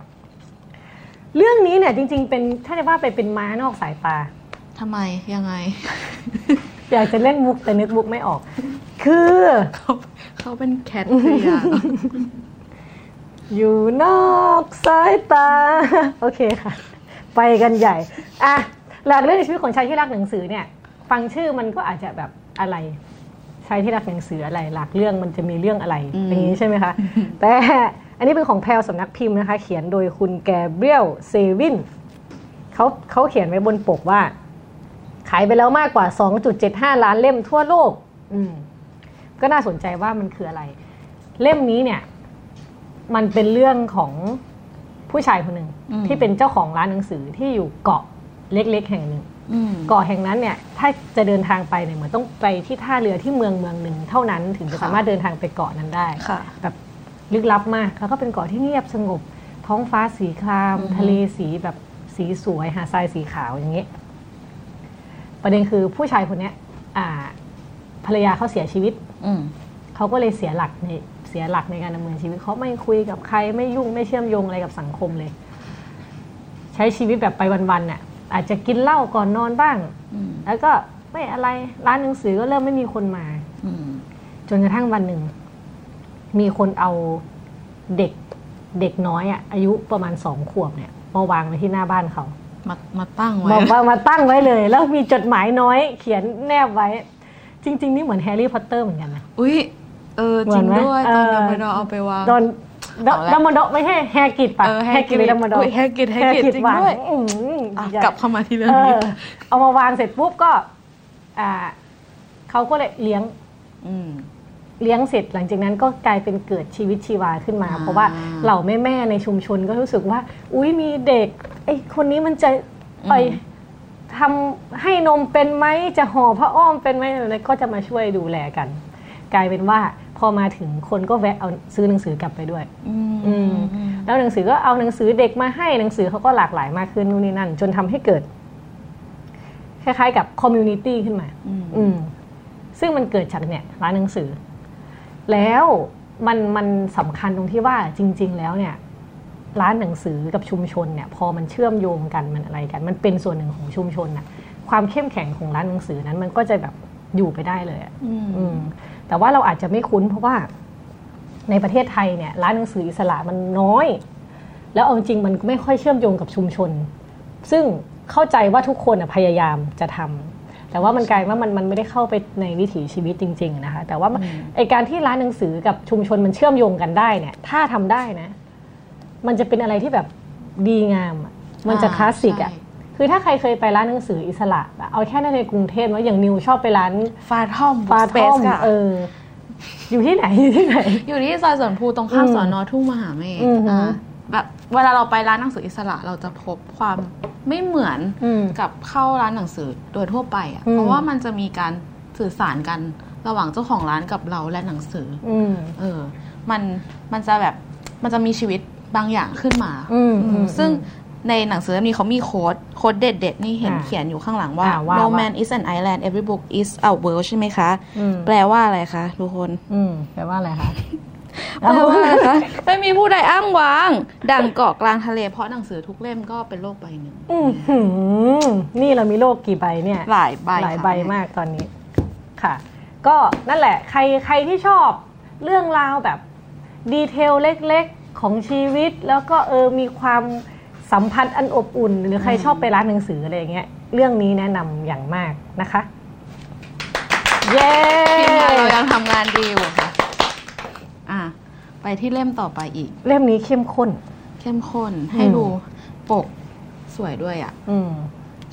เรื่องนี้เนี่ยจริง ๆ เป็นถ้าจะว่าไปเป็นม้านอกสายตาทำไมยังไง อยากจะเล่นมุกแต่นึกมุกไม่ออก คือเขาเขาเป็นแคทเรียอยู่นอกสายตา โอเคค่ะ ไปกันใหญ่ อะหลักเรื่องในชีวิตของชายที่รักหนังสือเนี่ย ฟังชื่อมันก็อาจจะแบบอะไรชายที่รักหนังสืออะไรหลักเรื่องมันจะมีเรื่องอะไรอืมอย่างนี้ใช่ไหมคะแต่อันนี้เป็นของแพลวสำนักพิมพ์นะคะ เขียนโดยคุณแกเบรียลเซวินเขาเขาเขียนไว้บนปกว่า ขายไปแล้วมากกว่า 2.75 ล้านเล่มทั่วโลกอืมก็น่าสนใจว่ามันคืออะไร เล่มนี้เนี่ย มันเป็นเรื่องของผู้ชายคนหนึ่งอืมที่เป็นเจ้าของร้านหนังสือที่อยู่เกาะเล็กๆ แห่งหนึ่งอืมเกาะแห่งนั้นเนี่ยถ้าจะเดินทางไปเนี่ยเหมือนต้องไปที่ท่าเรือที่เมืองเมืองหนึ่งเท่านั้นถึงจะค่ะสามารถเดินทางไปเกาะนั้นได้ค่ะแบบลึกลับมากแล้วก็เป็นเกาะที่เงียบสงบ ท้องฟ้าสีครามอือฮึทะเลสีแบบสีสวยหาดทรายสีขาวอย่างนี้ ประเด็นคือผู้ชายคนเนี้ยอ่าภรรยาเขาเสียชีวิตอืมเขาก็เลยเสียหลักในเสียหลักในการดำเนินชีวิตเขาไม่คุยกับใครไม่ยุ่งไม่เชื่อมโยงอะไรกับสังคมเลย ใช้ชีวิตแบบไปวันๆน่ะ อาจจะกินเหล้าก่อนนอนบ้างอืมแล้วก็ไม่อะไรร้านหนังสือก็เริ่มไม่มีคนมาอืมจนกระทั่งวันหนึ่ง มีคนเอาเด็กเด็กน้อยอะอายุประมาณสองขวบเนี่ยมาวางไว้ที่หน้าบ้านเขา มามาตั้งไว้มามามาตั้งไว้เลย แล้วมีจดหมายน้อย เขียนแนบไว้ จริง ๆ นี่เหมือนแฮร์รี่พอตเตอร์เหมือนกันนะอุ้ยเออเหมืจริงไหมด้วยตอนเออดัมเบิลดอร์เอาไปวางโดน ดเอาละดัมเบิลดอร์ไม่ใช่แฮร์กิดปะเออ Hagrid หรือดัมเบิลดอร์อุ๊ย Hagrid Hagrid จริงหานด้วยอืมอะใหญ่กลับเข้ามาที่เรื่องเอนี้อเอามาวางเสร็จปุ๊บก็อ่าเขาก็เลยเลี้ยงอืมเลี้ยงเสร็จหลังจากนั้นก็กลายเป็นเกิดชีวิตชีวาขึ้นมาอ่าเพราะว่าเหล่าแม่แม่ๆในชุมชนก็รู้สึกว่า อุ้ยมีเด็กไอ้คนนี้มันจะไปทำให้นมเป็นไหมจะห่อผ้าอ้อมเป็นไหมอะไรก็จะมาช่วยดูแลกัน กลายเป็นว่า พอมาถึงคนก็แวะเอาซื้อหนังสือกลับไปด้วยอืมแล้วหนังสือก็เอาหนังสือเด็กมาให้หนังสือเขาก็หลากหลายมากขึ้นนู่นนี่นั่น จนทำให้เกิด คล้ายๆ กับ community ขึ้นมา อืมซึ่งมันเกิดจากเนี่ยร้านหนังสือ แล้วมันมันสำคัญตรงที่ว่าจริง ๆ แล้วเนี่ยร้านหนังสือกับชุมชนเนี่ย พอมันเชื่อมโยงกันมันอะไรกัน มันเป็นส่วนหนึ่งของชุมชนน่ะ ความเข้มแข็งของร้านหนังสือนั้น มันก็จะแบบอยู่ไปได้เลยอะอืม แต่ว่าเราอาจจะไม่คุ้นเพราะว่าในประเทศไทยเนี่ยร้านหนังสืออิสระมันน้อย แล้วเอาจริงๆมันไม่ค่อยเชื่อมโยงกับชุมชน ซึ่งเข้าใจว่าทุกคนอะพยายามจะทำแต่ว่ามันกลายว่ามันมันไม่ได้เข้าไปในวิถีชีวิตจริง ๆ นะคะ แต่ว่าไอการที่ร้านหนังสือกับชุมชนมันเชื่อมโยงกันได้เนี่ย ถ้าทำได้นะ มันจะเป็นอะไรที่แบบดีงามอะมันจะคลาสสิกอะใช่ คือถ้าใครเคยไปร้านหนังสืออิสระอะเอาแค่ในกรุงเทพว่าอย่างนิวชอบไปร้านฟาทอมฟาสเปทอซมค่ะเอออยู่ที่ไหนอยู่ที่ไหน อยู่ที่ซอยสวนภูตรงข้ามอืมสอนอทุ่งมหาเมฆอือหืออ่าแบบเวลาเราไปร้านหนังสืออิสระเราจะพบความไม่เหมือนอืมกับเข้าร้านหนังสือโดยทั่วไปอะอืมเพราะว่ามันจะมีการสื่อสารกันระหว่างเจ้าของร้านกับเราและหนังสืออืมเออ มันมันจะแบบมันจะมีชีวิตบางอย่างขึ้นมาอืมอืมอืมซึ่ง ในหนังสือเล่มนี้เขามีโค้ดโค้ดเด็ดๆ นี่เห็นอ่าเขียนอยู่ข้างหลังว่าอ่าว่า No ว่า man is an island every book is a world ใช่ไหมคะอืมแปลว่าอะไรคะ ทุกคน อืมแปลว่าอะไรคะแปลว่าอะไรคะไม่มีผู้ใดอ้างว้าง ดังเกาะกลางทะเลเพราะหนังสือทุกเล่มก็เป็นโลกใบหนึ่งอือหือนี่เรามีโลกกี่ใบเนี่ย หลายใบหลายค่ะใบมากตอนนี้ ค่ะ ก็นั่นแหละ ใครใครที่ชอบเรื่องราวแบบดีเทลเล็ก ๆของชีวิต แล้วก็เออมีความ สัมพันธ์อันอบอุ่น หรือใครชอบไปร้านหนังสืออะไรอย่างเงี้ยเรื่องนี้แนะนำอย่างมากนะคะ เย้ทีมงานเรายังทำงานดีอยู่ค่ะอะ ไปที่เล่มต่อไปอีก เล่มนี้เข้มข้น เข้มข้นให้อืมดูปกสวยด้วยอะอืม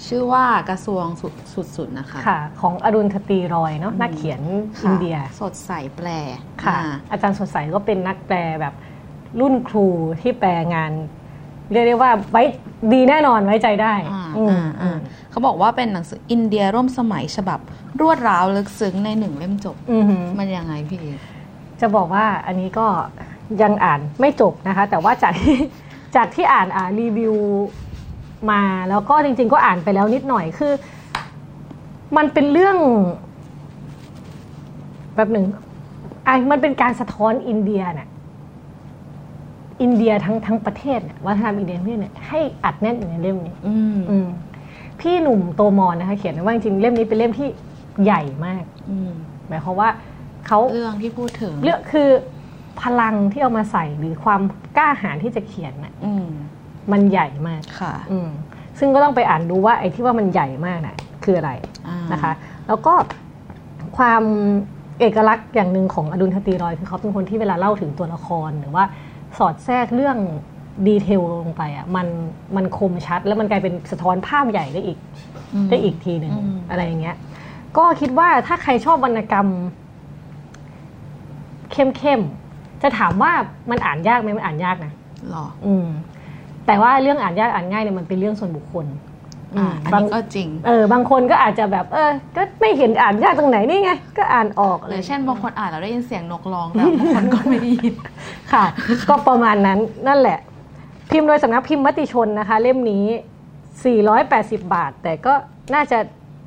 ชื่อว่ากระทรวงสุดสุดๆนะคะค่ะ ของอรุณทตีรอยเนาะนักเขียนค่ะอินเดีย สดใสแปลค่ะอ่าอาจารย์สดใสก็เป็นนักแปลแบบรุ่นครูที่แปลงาน เรียกได้ว่าไว้ดีแน่นอนไว้ใจได้อ่าอืมอ่าอ่าเขาบอกว่าเป็นหนังสืออินเดียร่วมสมัยฉบับ รวดร้าวลึกซึ้งในหนึ่งเล่มจบอือหือมันยังไงพี่เอจะบอกว่าอันนี้ก็ยังอ่านไม่จบนะคะ แต่ว่าจากที่จากที่อ่านอ่ารีวิวมาแล้วก็จริง ๆ ก็อ่านไปแล้วนิดหน่อยคือ มันเป็นเรื่องแบบหนึ่งไอ้มันเป็นการสะท้อนอินเดียน่ะ อินเดียทั้งทั้งประเทศเนี่ยวัฒนธรรมอินเดียทั้งประเทศเนี่ยให้อัดแน่นอยู่ในเล่มนี้อืมอืมพี่หนุ่มโตมอนนะคะ เขียนไว้ว่าจริงๆเล่มนี้เป็นเล่มที่ใหญ่มากอืมหมายความว่าเขาเรื่องที่พูดถึงเรื่องคือพลังที่เอามาใส่หรือความกล้าหาญที่จะเขียนน่ะอืมมันใหญ่มากค่ะ อืมซึ่งก็ต้องไปอ่านดูว่าไอ้ที่ว่ามันใหญ่มากน่ะ คืออะไรอ่านะคะ แล้วก็ความเอกลักษณ์อย่างหนึ่งของอดุลทตีรอย คือเขาเป็นคนที่เวลาเล่าถึงตัวละครหรือว่า สอดแทรกเรื่องดีเทลลงไปอะมันมันคมชัด แล้วมันกลายเป็นสะท้อนภาพใหญ่ได้อีกอืมได้อีกทีหนึ่งอืมอะไรอย่างเงี้ย ก็คิดว่าถ้าใครชอบวรรณกรรม เข้มๆจะถามว่ามันอ่านยากไหมมันอ่านยากนะหรออืมแต่ว่าเรื่องอ่านยากอ่านง่ายเนี่ยมันเป็นเรื่องส่วนบุคคล อ่าอันบางนี้ก็จริง เออบางคนก็อาจจะแบบเออ ก็ไม่เห็นอ่านยากตรงไหนนี่ไง ก็อ่านออกหรือเช่นบางคนอ่านแล้วได้ยินเสียงนกร้องแต่บางคนก็ไม่ได้ยิน ค่ะ ก็ประมาณนั้นนั่นแหละ พิมพ์โดยสำนักพิมพ์มติชนนะคะ เล่มนี้ 480 บาท แต่ก็น่าจะ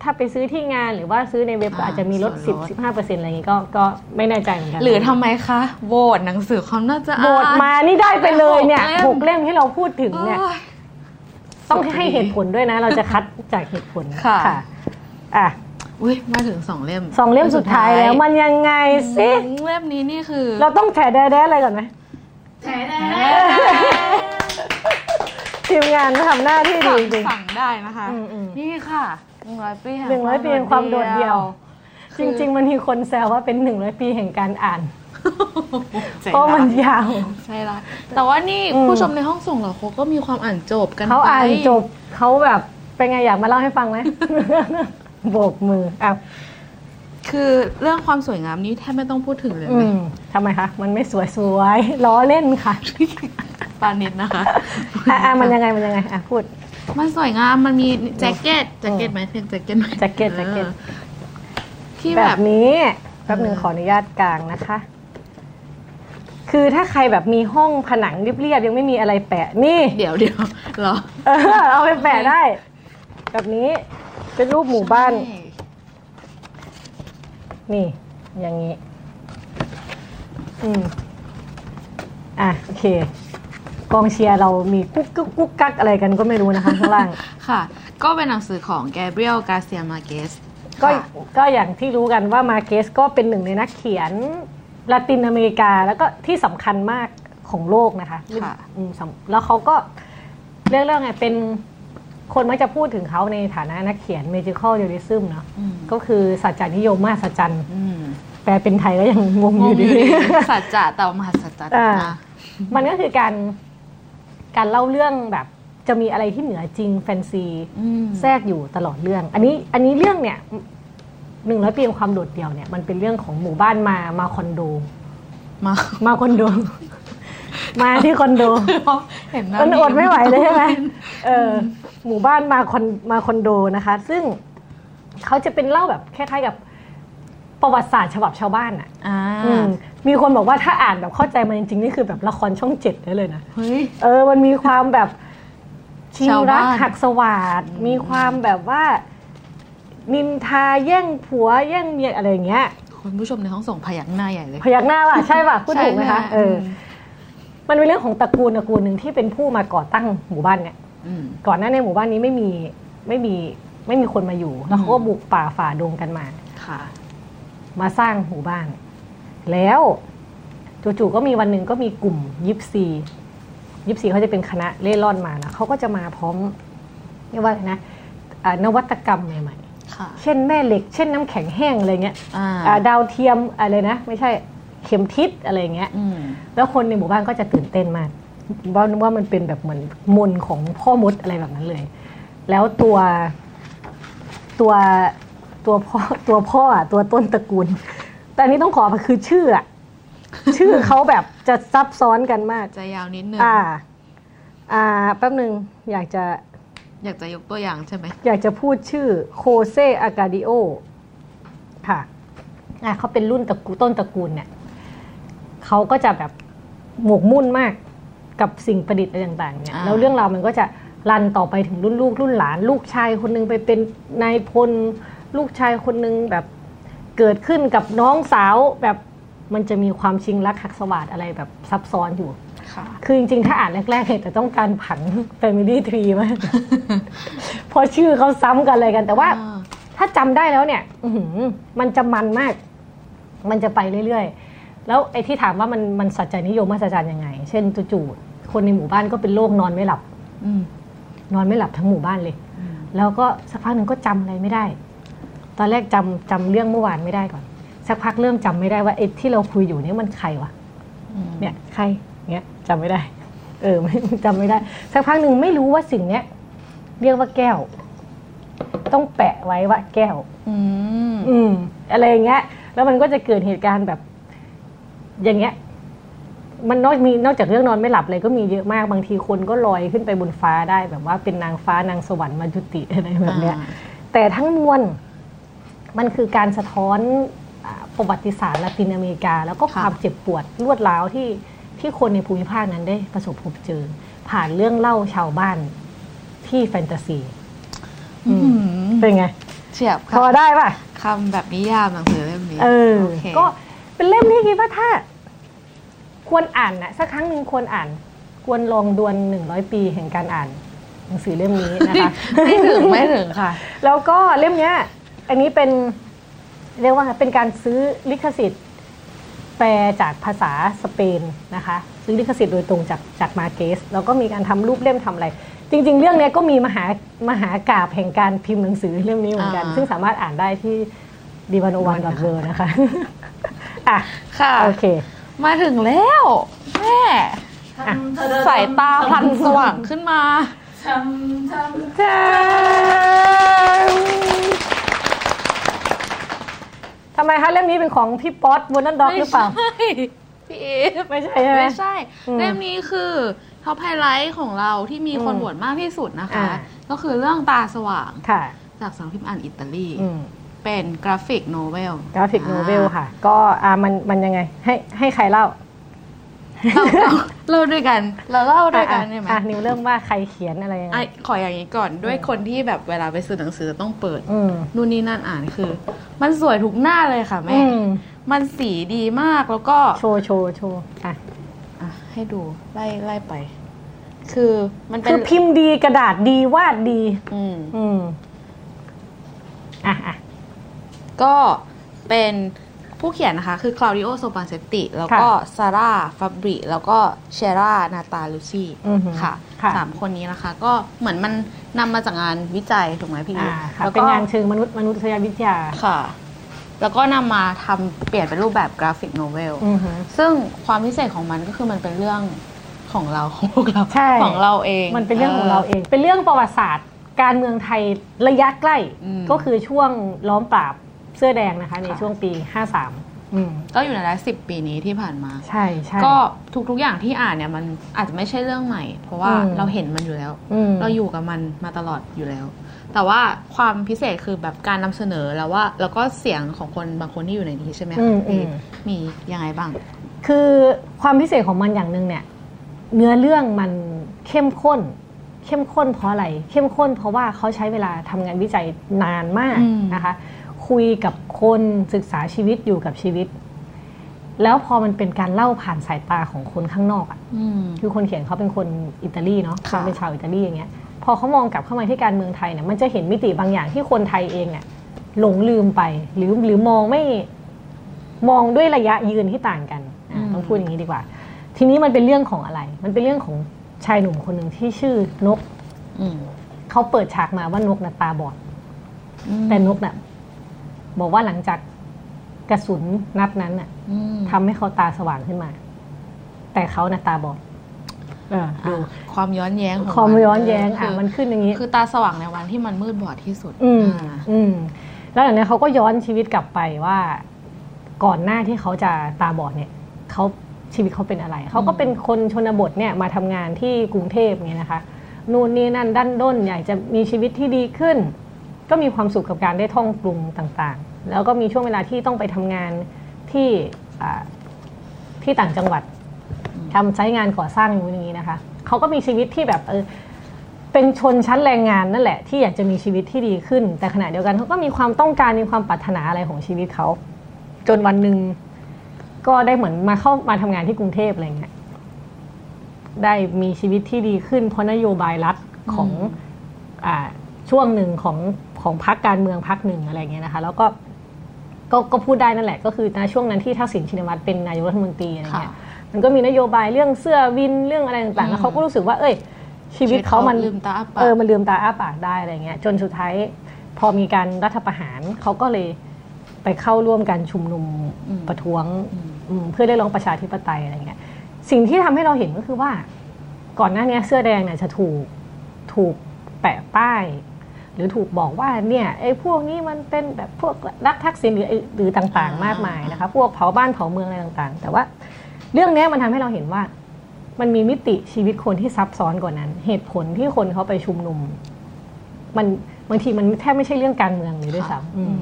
ถ้าไปซื้อที่งานหรือว่าซื้อในเว็บก็อ่าอาจจะมีลดส่วนลด10 15%อะไรอย่างงี้ก็ก็ไม่แน่ใจเหมือนกัน หรือทำไมคะโหวตหนังสือความน่าจะโหวตอ่านมานี่ได้ไปเลยเนี่ยหหกกเล่มเล่มที่เราพูดถึงเนี่ยโอ้ย ต้องให้เหตุผลด้วยนะ เราจะคัดจากเหตุผลค่ะอะอุ้ยมาถึงสองเล่มสองเล่มสุดท้ายแล้วมันยังไงสิอืมเล่มนี้นี่คือ เราต้องแฉแด้ๆอะไรก่อนไหมทีมงานทำหน้าที่ดีสั่งจริงสั่งได้นะคะอืมอืมนี่ค่ะหนึ่งร้อยปีแห่งหนึ่งร้อยปีแห่งความโดดเดี่ยวคืจอริง ๆ มันมีคนแซวว่าเป็นหนึ่งร้อยปีแห่งการอ่านใจ เพราะมันร้ายยาวใช่ละแต่ว่านี่อืมผู้ชมในห้องส่งเราเขาก็มีความอ่านจบกันเขาอ่านไปจบเขาแบบเป็นไงอยากมาเล่าให้ฟังไหมโบกมืออะคือเรื่องความสวยงามนี่แทบไม่ต้องพูดถึงเลยอืไหมมทำไมคะ มันไม่สวยสวยๆล้อเล่นค่ะปานิดนะคะอะอะมันยังไงมันยังไงอะพูด มันสวยงามมันมีแจ็คเก็ตแจ็คเก็ตไหมเพียงแจ็คเก็ตไหมแจ็คเก็ตแจ็คเก็ตออที่แบแบบบนี้แป๊บหนึ่งขออนุญาตกางนะคะ คือถ้าใครแบบมีห้องผนังเรียบๆยังไม่มีอะไรแปะนี่เดี๋ยวเดี๋ยวเหรอเออเอาไปแปะได้ แบบนี้เป็นรูปหมู่บ้านใช่นี่ อย่างนี้ อืมอะโอเค กองเชียร์เรามีกุ๊กกุ๊กกุ๊กกักอะไรกันก็ไม่รู้นะคะข้างล่าง ค่ะ ก็เป็นหนังสือของแกเบรียลกาเซียมาเกสก็ก็อย่างที่รู้กันว่ามาเกสก็เป็นหนึ่งในนักเขียน ลาตินอเมริกาแล้วก็ที่สำคัญมากของโลกนะคะค่ะอืมสำแล้วเขาก็เรื่องเรื่องไงเป็นคนมักจะพูดถึงเขาในฐานะนักเขียน magical realism เนาะอืมก็คือสัจจานิยมมาสัจจันอืมแปลเป็นไทยก็ยังงงงองยู่อดียู่ดีสัจจะแต่ว่ามหัศจรรย์อ่านะมันก็คือการการเล่าเรื่องแบบจะมีอะไรที่เหนือจริงแฟนซีอืมแทรกอยู่ตลอดเรื่อง อันนี้อันนี้เรื่องเนี่ย หนึ่งร้อยปีของความโดดเดี่ยวเนี่ยมันเป็นเรื่องของหมู่บ้านมามาคอนโด มามาคอนโด มาที่คอนโดเห็นหน้ามันอดไม่ไหวเลยใช่ไหมนเออหมู่บ้านมาคอนมาคอนโดนะคะ ซึ่งเขาจะเป็นเล่าแบบคล้ายๆกับประวัติศาสตร์ฉบับชาวบ้านอะอ่าอืมมีคนบอกว่าถ้าอ่านแบบเข้าใจมันจริงๆนี่คือแบบละครช่องเจ็ดได้เลยนะเฮ้ยเออ มันมีความแบบชิงชาวรักบ้านหักสวาดมีความแบบว่า นินทาแย่งผัวแย่งเมียอะไรอย่างเงี้ยคุณผู้ชมในห้องส่งพยักหน้าใหญ่เลย พยักหน้าว่ะใช่ป่ะพูดถูกไหมคะใช่เออมันเป็นเรื่องของตระกูลตระกูลหนึ่งที่เป็นผู้มาก่อตั้งหมู่บ้านเนี่ยอืมก่อนหน้าในหมู่บ้านนี้ไม่มีไม่มีไม่มีคนมาอยู่แล้วเขาก็บุกป่าฝ่าดงกันมาค่ะ มาสร้างหมู่บ้าน แล้วจู่ๆก็มีวันหนึ่งก็มีกลุ่มยิปซียิปซีเขาจะเป็นคณะเล่ร่อนมานะเขาก็จะมาพร้อมเรียกว่าอะไรนะอ่านวัตกรรมใหม่ค่ะๆ เช่นแม่เหล็ก เช่นน้ำแข็งแห้งอะไรเงี้ยอ่าอ่าดาวเทียมอะไรนะ ไม่ใช่เข็มทิศอะไรเงี้ยอืมแล้วคนในหมู่บ้านก็จะตื่นเต้นมากว่าว่ามันเป็นแบบเหมือนมนต์ของพ่อมดอะไรแบบนั้นเลย แล้วตัวตัวตัวพ่อตัวพ่ออะตัวต้นตระกูล แต่อันนี้ต้องขอไปคือชื่ออะชื่อเขาแบบจะซับซ้อนกันมาก จะยาวนิดนึงอ่า อ่าแป๊บหนึ่งอยากจะ อยากจะยกตัวอย่างใช่ไหม อยากจะพูดชื่อโคเซอากาดิโอ ค่ะอะเขาเป็นรุ่นตระกูลต้นตระกูลเนี่ยเขาก็จะแบบหมกมุ่นมากกับสิ่งประดิษฐ์อะไรต่างๆเนี่ยอ่าแล้วเรื่องราวมันก็จะรันต่อไปถึงรุ่นลูกรุ่นหลาน ลูกชายคนหนึงไปเป็นนายพลลูกชายคนหนึงแบบเกิดขึ้นกับน้องสาวแบบมันจะมีความชิงรักหักสวาดอะไรแบบซับซ้อนอยู่ ค่ะ คือจริงๆ ถ้าอ่านแรกๆเนี่ยแต่ต้องการผัง Family Tree มากเพราะชื่อเขาซ้ำกันเลยกันแต่ว่าอ่าถ้าจำได้แล้วเนี่ยอื้อหือมันจะมันมาก มันจะไปเรื่อยๆ แล้วไอ้ที่ถามว่ามันมันสัจจานิยมมาสัจจานยังไง เช่นจู่ๆคนในหมู่บ้านก็เป็นโรคนอนไม่หลับอืมนอนไม่หลับทั้งหมู่บ้านเลย แล้วก็สักพักหนึ่งก็จำอะไรไม่ได้ ตอนแรกจำจำเรื่องเมื่อวานไม่ได้ก่อน สักพักเริ่มจำไม่ได้ว่าไอ้ที่เราคุยอยู่เนี่ยมันใครวะเนี่ยใครเงี้ย จำไม่ได้ เออไม่จำไม่ได้ สักพักหนึ่งไม่รู้ว่าสิ่งเนี้ย เรียกว่าแก้ว ต้องแปะไว้ว่าแก้ว อืมอืม อะไรอย่างเงี้ย แล้วมันก็จะเกิดเหตุการณ์แบบ อย่างเงี้ย มันนอกมีนอกจากเรื่องนอนไม่หลับเลยก็มีเยอะมากบางทีคนก็ลอยขึ้นไปบนฟ้าได้แบบว่าเป็นนางฟ้านางสวรรค์มาจุติอะไรแบบเนี้ยอ่าแต่ทั้งมวลมันคือการสะท้อนอ่าประวัติศาสตร์ละตินอเมริกา แล้วก็ความเจ็บปวดรวดร้าวที่ ที่คนในภูมิภาคนั้นได้ประสบพบเจอ ผ่านเรื่องเล่าชาวบ้านที่แฟนตาซีอืมเป็นไงเฉียบพอค่ะได้ป่ะคำแบบนิยามหนังสือเล่มนี้เออโอเคก็เป็นเล่มที่คิดว่าถ้า ควรอ่านนะสักครั้งหนึ่งควรอ่าน ควรลองดวลหนึ่งร้อยปีแห่งการอ่านหนังสือเล่มนี้นะคะ ไม่ถึงไม่ถึงค่ะ แล้วก็เล่มเนี้ย อันนี้เป็นเรียกว่าไงเป็นการซื้อลิขสิทธิ์ แปลจากภาษาสเปนนะคะซื้อลิขสิทธิ์โดยตรงจากจากมาเกสแล้วก็มีการทำรูปเล่มทำอะไร จริง ๆ เรื่องเนี้ยก็มีมหามหากาบแห่งการพิมพ์หนังสือเล่มนี้เหมือนกันอ่าซึ่งสามารถอ่านได้ที่ดีวันโอวันดอทเวนะคะอะค่ะโอเค มาถึงแล้วแม่อะสายตาพลันสว่างขึ้นมาจ้าทำ ไมคะเล่มนี้เป็นของพี่ป๊อตบนนันด็อกหรือเปล่าไม่ใช่พี่เอฟไม่ใช่ใช่ไหมไม่ใช่อืมเล่มนี้คือ top highlight ของเราที่มีคนอืมโหวตมากที่สุดนะคะอ่าก็คือเรื่องตาสว่างค่ะจากสำนักพิมพ์อ่านอิตาลีอืมเป็น graphic novel graphic novel ค่ะ ก็อ่ามันมันยังไง ให้ให้ใครเล่า เราเราเล่าด้วยกัน เราเล่าด้วยกันใช่ไหมอะนิวเริ่มว่าใครเขียนอะไรยังไงไอ้ขออย่างนี้ก่อนด้วยคนที่แบบเวลาไปซื้อหนังสือต้องเปิดอืมนู่นนี่นั่นอ่านคือ มันสวยทุกหน้าเลยค่ะแม่อืมมันสีดีมากแล้วก็ โชว์โชว์โชว์อะอะให้ดูไล่ไล่ไป คือมันเป็นคือพิมพ์ดีกระดาษดีวาดดี อืมอืมอะอะก็เป็น ผู้เขียนนะคะ คือคลาวดิโอโซปรานเซตติ แล้วก็ซาร่าฟาบริแล้วก็เชรานาตาลูซี่อือหือค่ะค่ะสามคนนี้นะคะ ก็เหมือนมันนำมาจากงานวิจัยถูกไหมพี่อ่าค่ะแล้วเป็นก็งานเชิงมนุษย์มนุษยวิทยาค่ะ แล้วก็นำมาทำเปลี่ยนเป็นรูปแบบกราฟิกโนเวลอือหือซึ่งความพิเศษของมันก็คือมันเป็นเรื่องของเราของพวกเราใช่ของเราเอง มันเป็นเรื่องของเราเอง เป็นเรื่องประวัติศาสตร์ การเมืองไทยระยะใกล้อืมก็คือช่วงล้อมปราบเสื้อแดงนะคะ ในค่ะช่วงปี 53อืมก็อยู่ในรายสิบปีนี้ที่ผ่านมา ใช่ใช่ก็ทุก ๆ อย่างที่อ่านเนี่ยมันอาจจะไม่ใช่เรื่องใหม่ เพราะว่าอืมเราเห็นมันอยู่แล้วอืมเราอยู่กับมันมาตลอดอยู่แล้ว แต่ว่าความพิเศษคือแบบการนำเสนอแล้วว่า แล้วก็เสียงของคนบางคนที่อยู่ในนี้ใช่ไหมอืคะมพี่อืมมียังไงบ้าง คือความพิเศษของมันอย่างหนึ่งเนี่ยเนื้อเรื่องมันเข้มข้น เข้มข้นเพราะอะไร เข้มข้นเพราะว่าเขาใช้เวลาทำงานวิจัยนานมากอืมนะคะ คุยกับคนศึกษาชีวิตอยู่กับชีวิต แล้วพอมันเป็นการเล่าผ่านสายตาของคนข้างนอกอะอืมคือคนเขียนเขาเป็นคนอิตาลีเนาะค่ะเป็นชาวอิตาลีอย่างเงี้ย พอเขามองกลับเข้ามาที่การเมืองไทยเนี่ยมันจะเห็นมิติบางอย่างที่คนไทยเองเนี่ยหลงลืมไปหรือหรือมองไม่มองด้วยระยะยืนที่ต่างกันอะต้องพูดอย่างนี้ดีกว่า ทีนี้มันเป็นเรื่องของอะไร มันเป็นเรื่องของชายหนุ่มคนหนึ่งที่ชื่อนกอืมเขาเปิดฉากมาว่านกน่ะตาบอดแต่นกน่ะ บอกว่าหลังจากกระสุนนัดนั้นน่ะอืมทำให้เขาตาสว่างขึ้นมา แต่เขาน่ะตาบอดเออดูอะความย้อนแย้งของความนย้อนแย้งอะคืมันขึ้นอย่างนี้ คือตาสว่างในวันที่มันมืดบอดที่สุด อืมอ่าอืมแล้วอย่างนี้เขาก็ย้อนชีวิตกลับไปว่า ก่อนหน้าที่เขาจะตาบอดเนี่ยเขาชีวิตเขาเป็นอะไร เขาก็เป็นคนชนบทเนี่ยมาทำงานที่กรุงเทพเนี่ยนะคะ นู่นนี่นั่นดันด้นอยากจะมีชีวิตที่ดีขึ้น ก็มีความสุขกับการได้ท่องกรุงต่างๆ แล้วก็มีช่วงเวลาที่ต้องไปทำงานที่อ่าที่ต่างจังหวัดทำใช้งานก่อสร้างอยู่อย่างนี้นะคะเขาก็มีชีวิตที่แบบเออเป็นชนชั้นแรงงานนั่นแหละ ที่อยากจะมีชีวิตที่ดีขึ้น แต่ขณะเดียวกันเขาก็มีความต้องการมีความปรารถนาอะไรของชีวิตเขาจนวันหนึ่งก็ได้เหมือนมาเข้ามาทำงานที่กรุงเทพอะไรเงี้ยได้มีชีวิตที่ดีขึ้น เพราะนโยบายรัฐของอ่า ช่วงหนึ่งของของพรรคการเมืองพรรคหนึ่งอะไรเงี้ยนะคะ แล้วก็ก็ก็พูดได้นั่นแหละ ก็คือในช่วงนั้นที่ทักษิณชินวัตรเป็นนายกรัฐมนตรีอะไรเงี้ยค่ะมันก็มีนโยบายเรื่องเสื้อวินเรื่องอะไรต่างๆแล้วเขาก็รู้สึกว่า เอ้ย ชีวิตเขามันลืมตาอ้าปากเออมันลืมตาอ้าปากได้อะไรเงี้ยจนสุดท้ายพอมีการรัฐประหารเขาก็เลยไปเข้าร่วมการชุมนุมประท้วงอืมเพื่อได้ร้องประชาธิปไตยอะไรเงี้ยสิ่งที่ทำให้เราเห็นก็คือว่า ก่อนหน้านี้เสื้อแดงเนี่ยจะถูกถูกแปะป้าย หรือถูกบอกว่าเนี่ยไอ้พวกนี้มันเป็นแบบพวกรักทักษิณหรือไอ้หรือต่างๆ มากมายนะคะพวกเผาบ้านเผาเมืองอะไรต่างๆ แต่ว่าเรื่องเนี้ยมันทำให้เราเห็นว่ามันมีมิติชีวิตคนที่ซับซ้อนกว่านั้น เหตุผลที่คนเขาไปชุมนุม มันบางทีมันแทบไม่ใช่เรื่องการเมืองเลยด้วยซ้ำอืม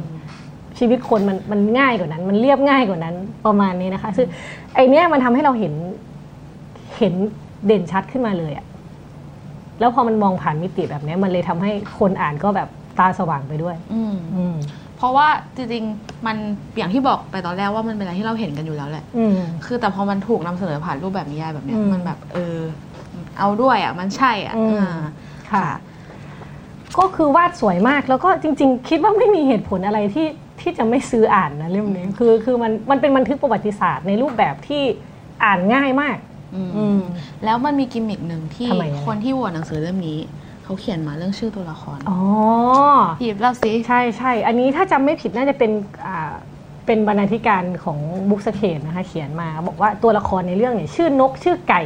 ชีวิตคนมันมันง่ายกว่านั้น มันเรียบง่ายกว่านั้น ประมาณนี้นะคะซึ่งไอเนี้ยมันทำให้เราเห็นเห็นเด่นชัดขึ้นมาเลยอะ แล้วพอมันมองผ่านมิติแบบเนี้ยมันเลยทำให้คนอ่านก็แบบตาสว่างไปด้วยอืมอืมเพราะว่าจริงๆมันอย่างที่บอกไปตอนแรกว่ามันเป็นอะไรที่เราเห็นกันอยู่แล้วแหละอืมคือแต่พอมันถูกนำเสนอผ่านรูปแบบนิยายแบบเนี้ยอืมมันแบบเออ เอาด้วยอะ มันใช่อะอืมอ่าค่ะ ก็คือวาดสวยมากแล้วก็จริง ๆ คิดว่าไม่มีเหตุผลอะไรที่ที่จะไม่ซื้ออ่านนะเล่มนี้คือคือมันมันเป็นบันทึกประวัติศาสตร์ในรูปแบบที่อ่านง่ายมาก อืมอืมแล้วมันมีกิมมิกหนึ่งที่ทำไมอะ คนที่โหวตหนังสือเล่มนี้ เขาเขียนมาเรื่องชื่อตัวละครอ๋อ หยิบเล่าสิใช่ใช่อันนี้ถ้าจำไม่ผิดน่าจะเป็นอ่าเป็นบรรณาธิการของบุ๊กสเคนนะคะเขียนมา บอกว่าตัวละครในเรื่องเนี่ยชื่อนกชื่อไก่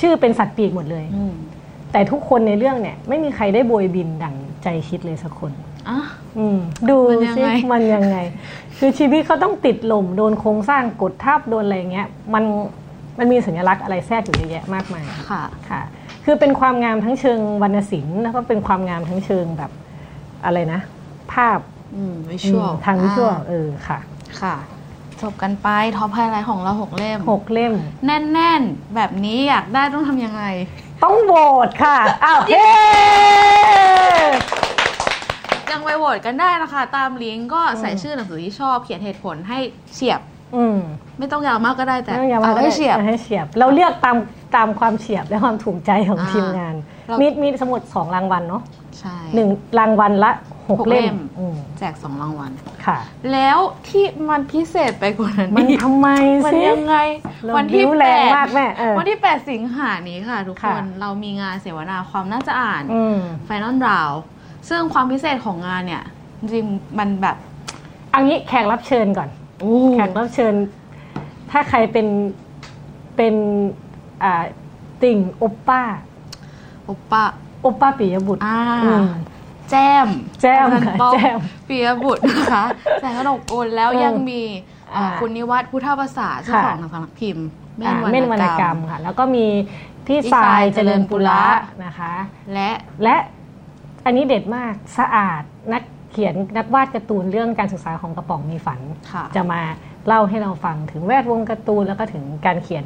ชื่อเป็นสัตว์ปีกหมดเลย อืมแต่ทุกคนในเรื่องเนี่ย ไม่มีใครได้โบยบินดั่งใจคิดเลยสักคน อะ อืมดูมันยังสิไง มันยังไง คือชีวิตเขาต้องติดลมโดนโครงสร้างกดทับโดนอะไรเงี้ย มัน มันมีสัญลักษณ์อะไรแทรกอยู่เยอะแยะมากมายค่ะค่ะ คือเป็นความงามทั้งเชิงวรรณศิลป์แล้วก็เป็นความงามทั้งเชิงแบบอะไรนะ ภาพอืมวิชวลทางวิชวลเออค่ะค่ะ จบกันไป top highlight ของเราหกเล่มหกเล่ม แน่น ๆ แบบนี้อยากได้ต้องทำยังไง ต้องโหวตค่ะอ้าวเฮ้ยังไปโหวตกันได้นะคะ ตามลิงก์ก็ใส่ชื่อหนังสือที่ชอบเขียนเหตุผลให้เฉียบ อืมไม่ต้องยาวมากก็ได้แต่ไม่ต้องยาวมากเอาให้เฉียบอาให้เฉียบ เราเลือกตามตามความเฉียบและความถูกใจของอ่าทีมงานเรามีมีมีสมุดสองรางวัลเนาะใช่หนึ่งรางวัลละหกหกเล่เล่มมอืมแจกสองรางวัลค่ะ แล้วที่มันพิเศษไปกว่านั้นมันอีกทำไมมันสิยังไงเราวันที่บิ้วแปแรงดมากแม่เออวันที่8สิงหานี้ค่ะ ทุกคค่ะนเรามีงานเสวนาความน่าจะอ่านอืม Final Round ซึ่งความพิเศษของงานเนี่ยจริงๆมันแบบเอางี้แขกรับเชิญก่อนโอ้ แขกรับเชิญ ถ้าใครเป็นเป็นอ่าติ่งโอปป้าโอปป้าโอปป้าปิยบุตรอ่าอืมแจมแจ้มกำนันค่ะป้อแจ้มปียบุตรนะคะแสงกระดกโอนแล้วเออยังมีอ่าอ่าคุณนิวัฒน์พุทธภาษาเจ้าค่ะของหนังสารพิมพ์อ่าเม่นวรรณกรรมค่ะ แล้วก็มีพี่พี่สาทรายยเจเจริริญญปุปุระระนะคะ และและอันนี้เด็ดมากสะอาดนัก เขียนนักวาดการ์ตูนเรื่องการศึกษาของกระป๋องมีฝันค่ะจะมาเล่าให้เราฟังถึงแวดวงการ์ตูนแล้วก็ถึงการเขียน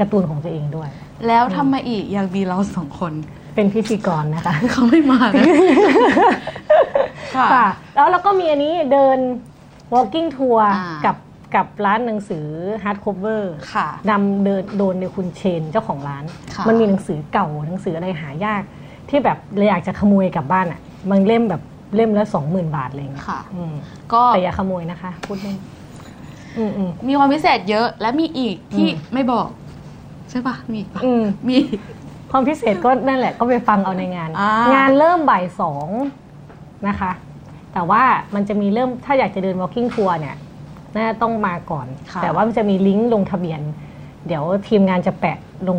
การ์ตูนของตัวเองด้วย แล้วทำไมอีกยังมีเราสองคนเป็นพิธีกรนะคะเขาไม่มานะค่ะค่ะแล้วเราก็มีอันนี้เดิน walking tour อ่ากักับกับร้านหนังสือ hard cover ค่ะนำเดินโดนในคุณเชนเจ้าของร้านค่ะมันมีหนังสือเก่าหนังสืออะไรหายาก ที่แบบเราอยากจะขโมยกลับบ้านอะมันเล่มแบบ เล่มละสองหมื่นบาทอะไรเลยค่ะอืมก็แต่อย่าขโมยนะคะพูดเล่นอืมอืมมีความพิเศษเยอะและมีอีกที่อืมไม่บอก ใช่ปะมีอีกปะอืมมีความพิเศษก็นั่นแหละก็ไปฟังเอาในงานอ่างานเริ่มบ่ายสองนะคะ แต่ว่ามันจะมีเริ่มถ้าอยากจะเดิน walking tour เนี่ยน่าจะต้องมาก่อนค่ะแต่ว่ามันจะมีลิงก์ลงทะเบียน เดี๋ยวทีมงานจะแปะลง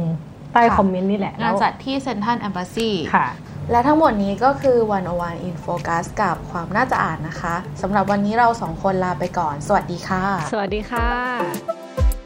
ใต้ค่ะคอมเมนต์นี่แหละงานจัดที่เซนทันแอมบ s ซีค่ะ และทั้งหมดนี้ก็คือวันโอวัน In Focus กับความน่าจะอ่านนะคะสำหรับวันนี้เราสองคนลาไปก่อน สวัสดีค่ะ สวัสดีค่ะ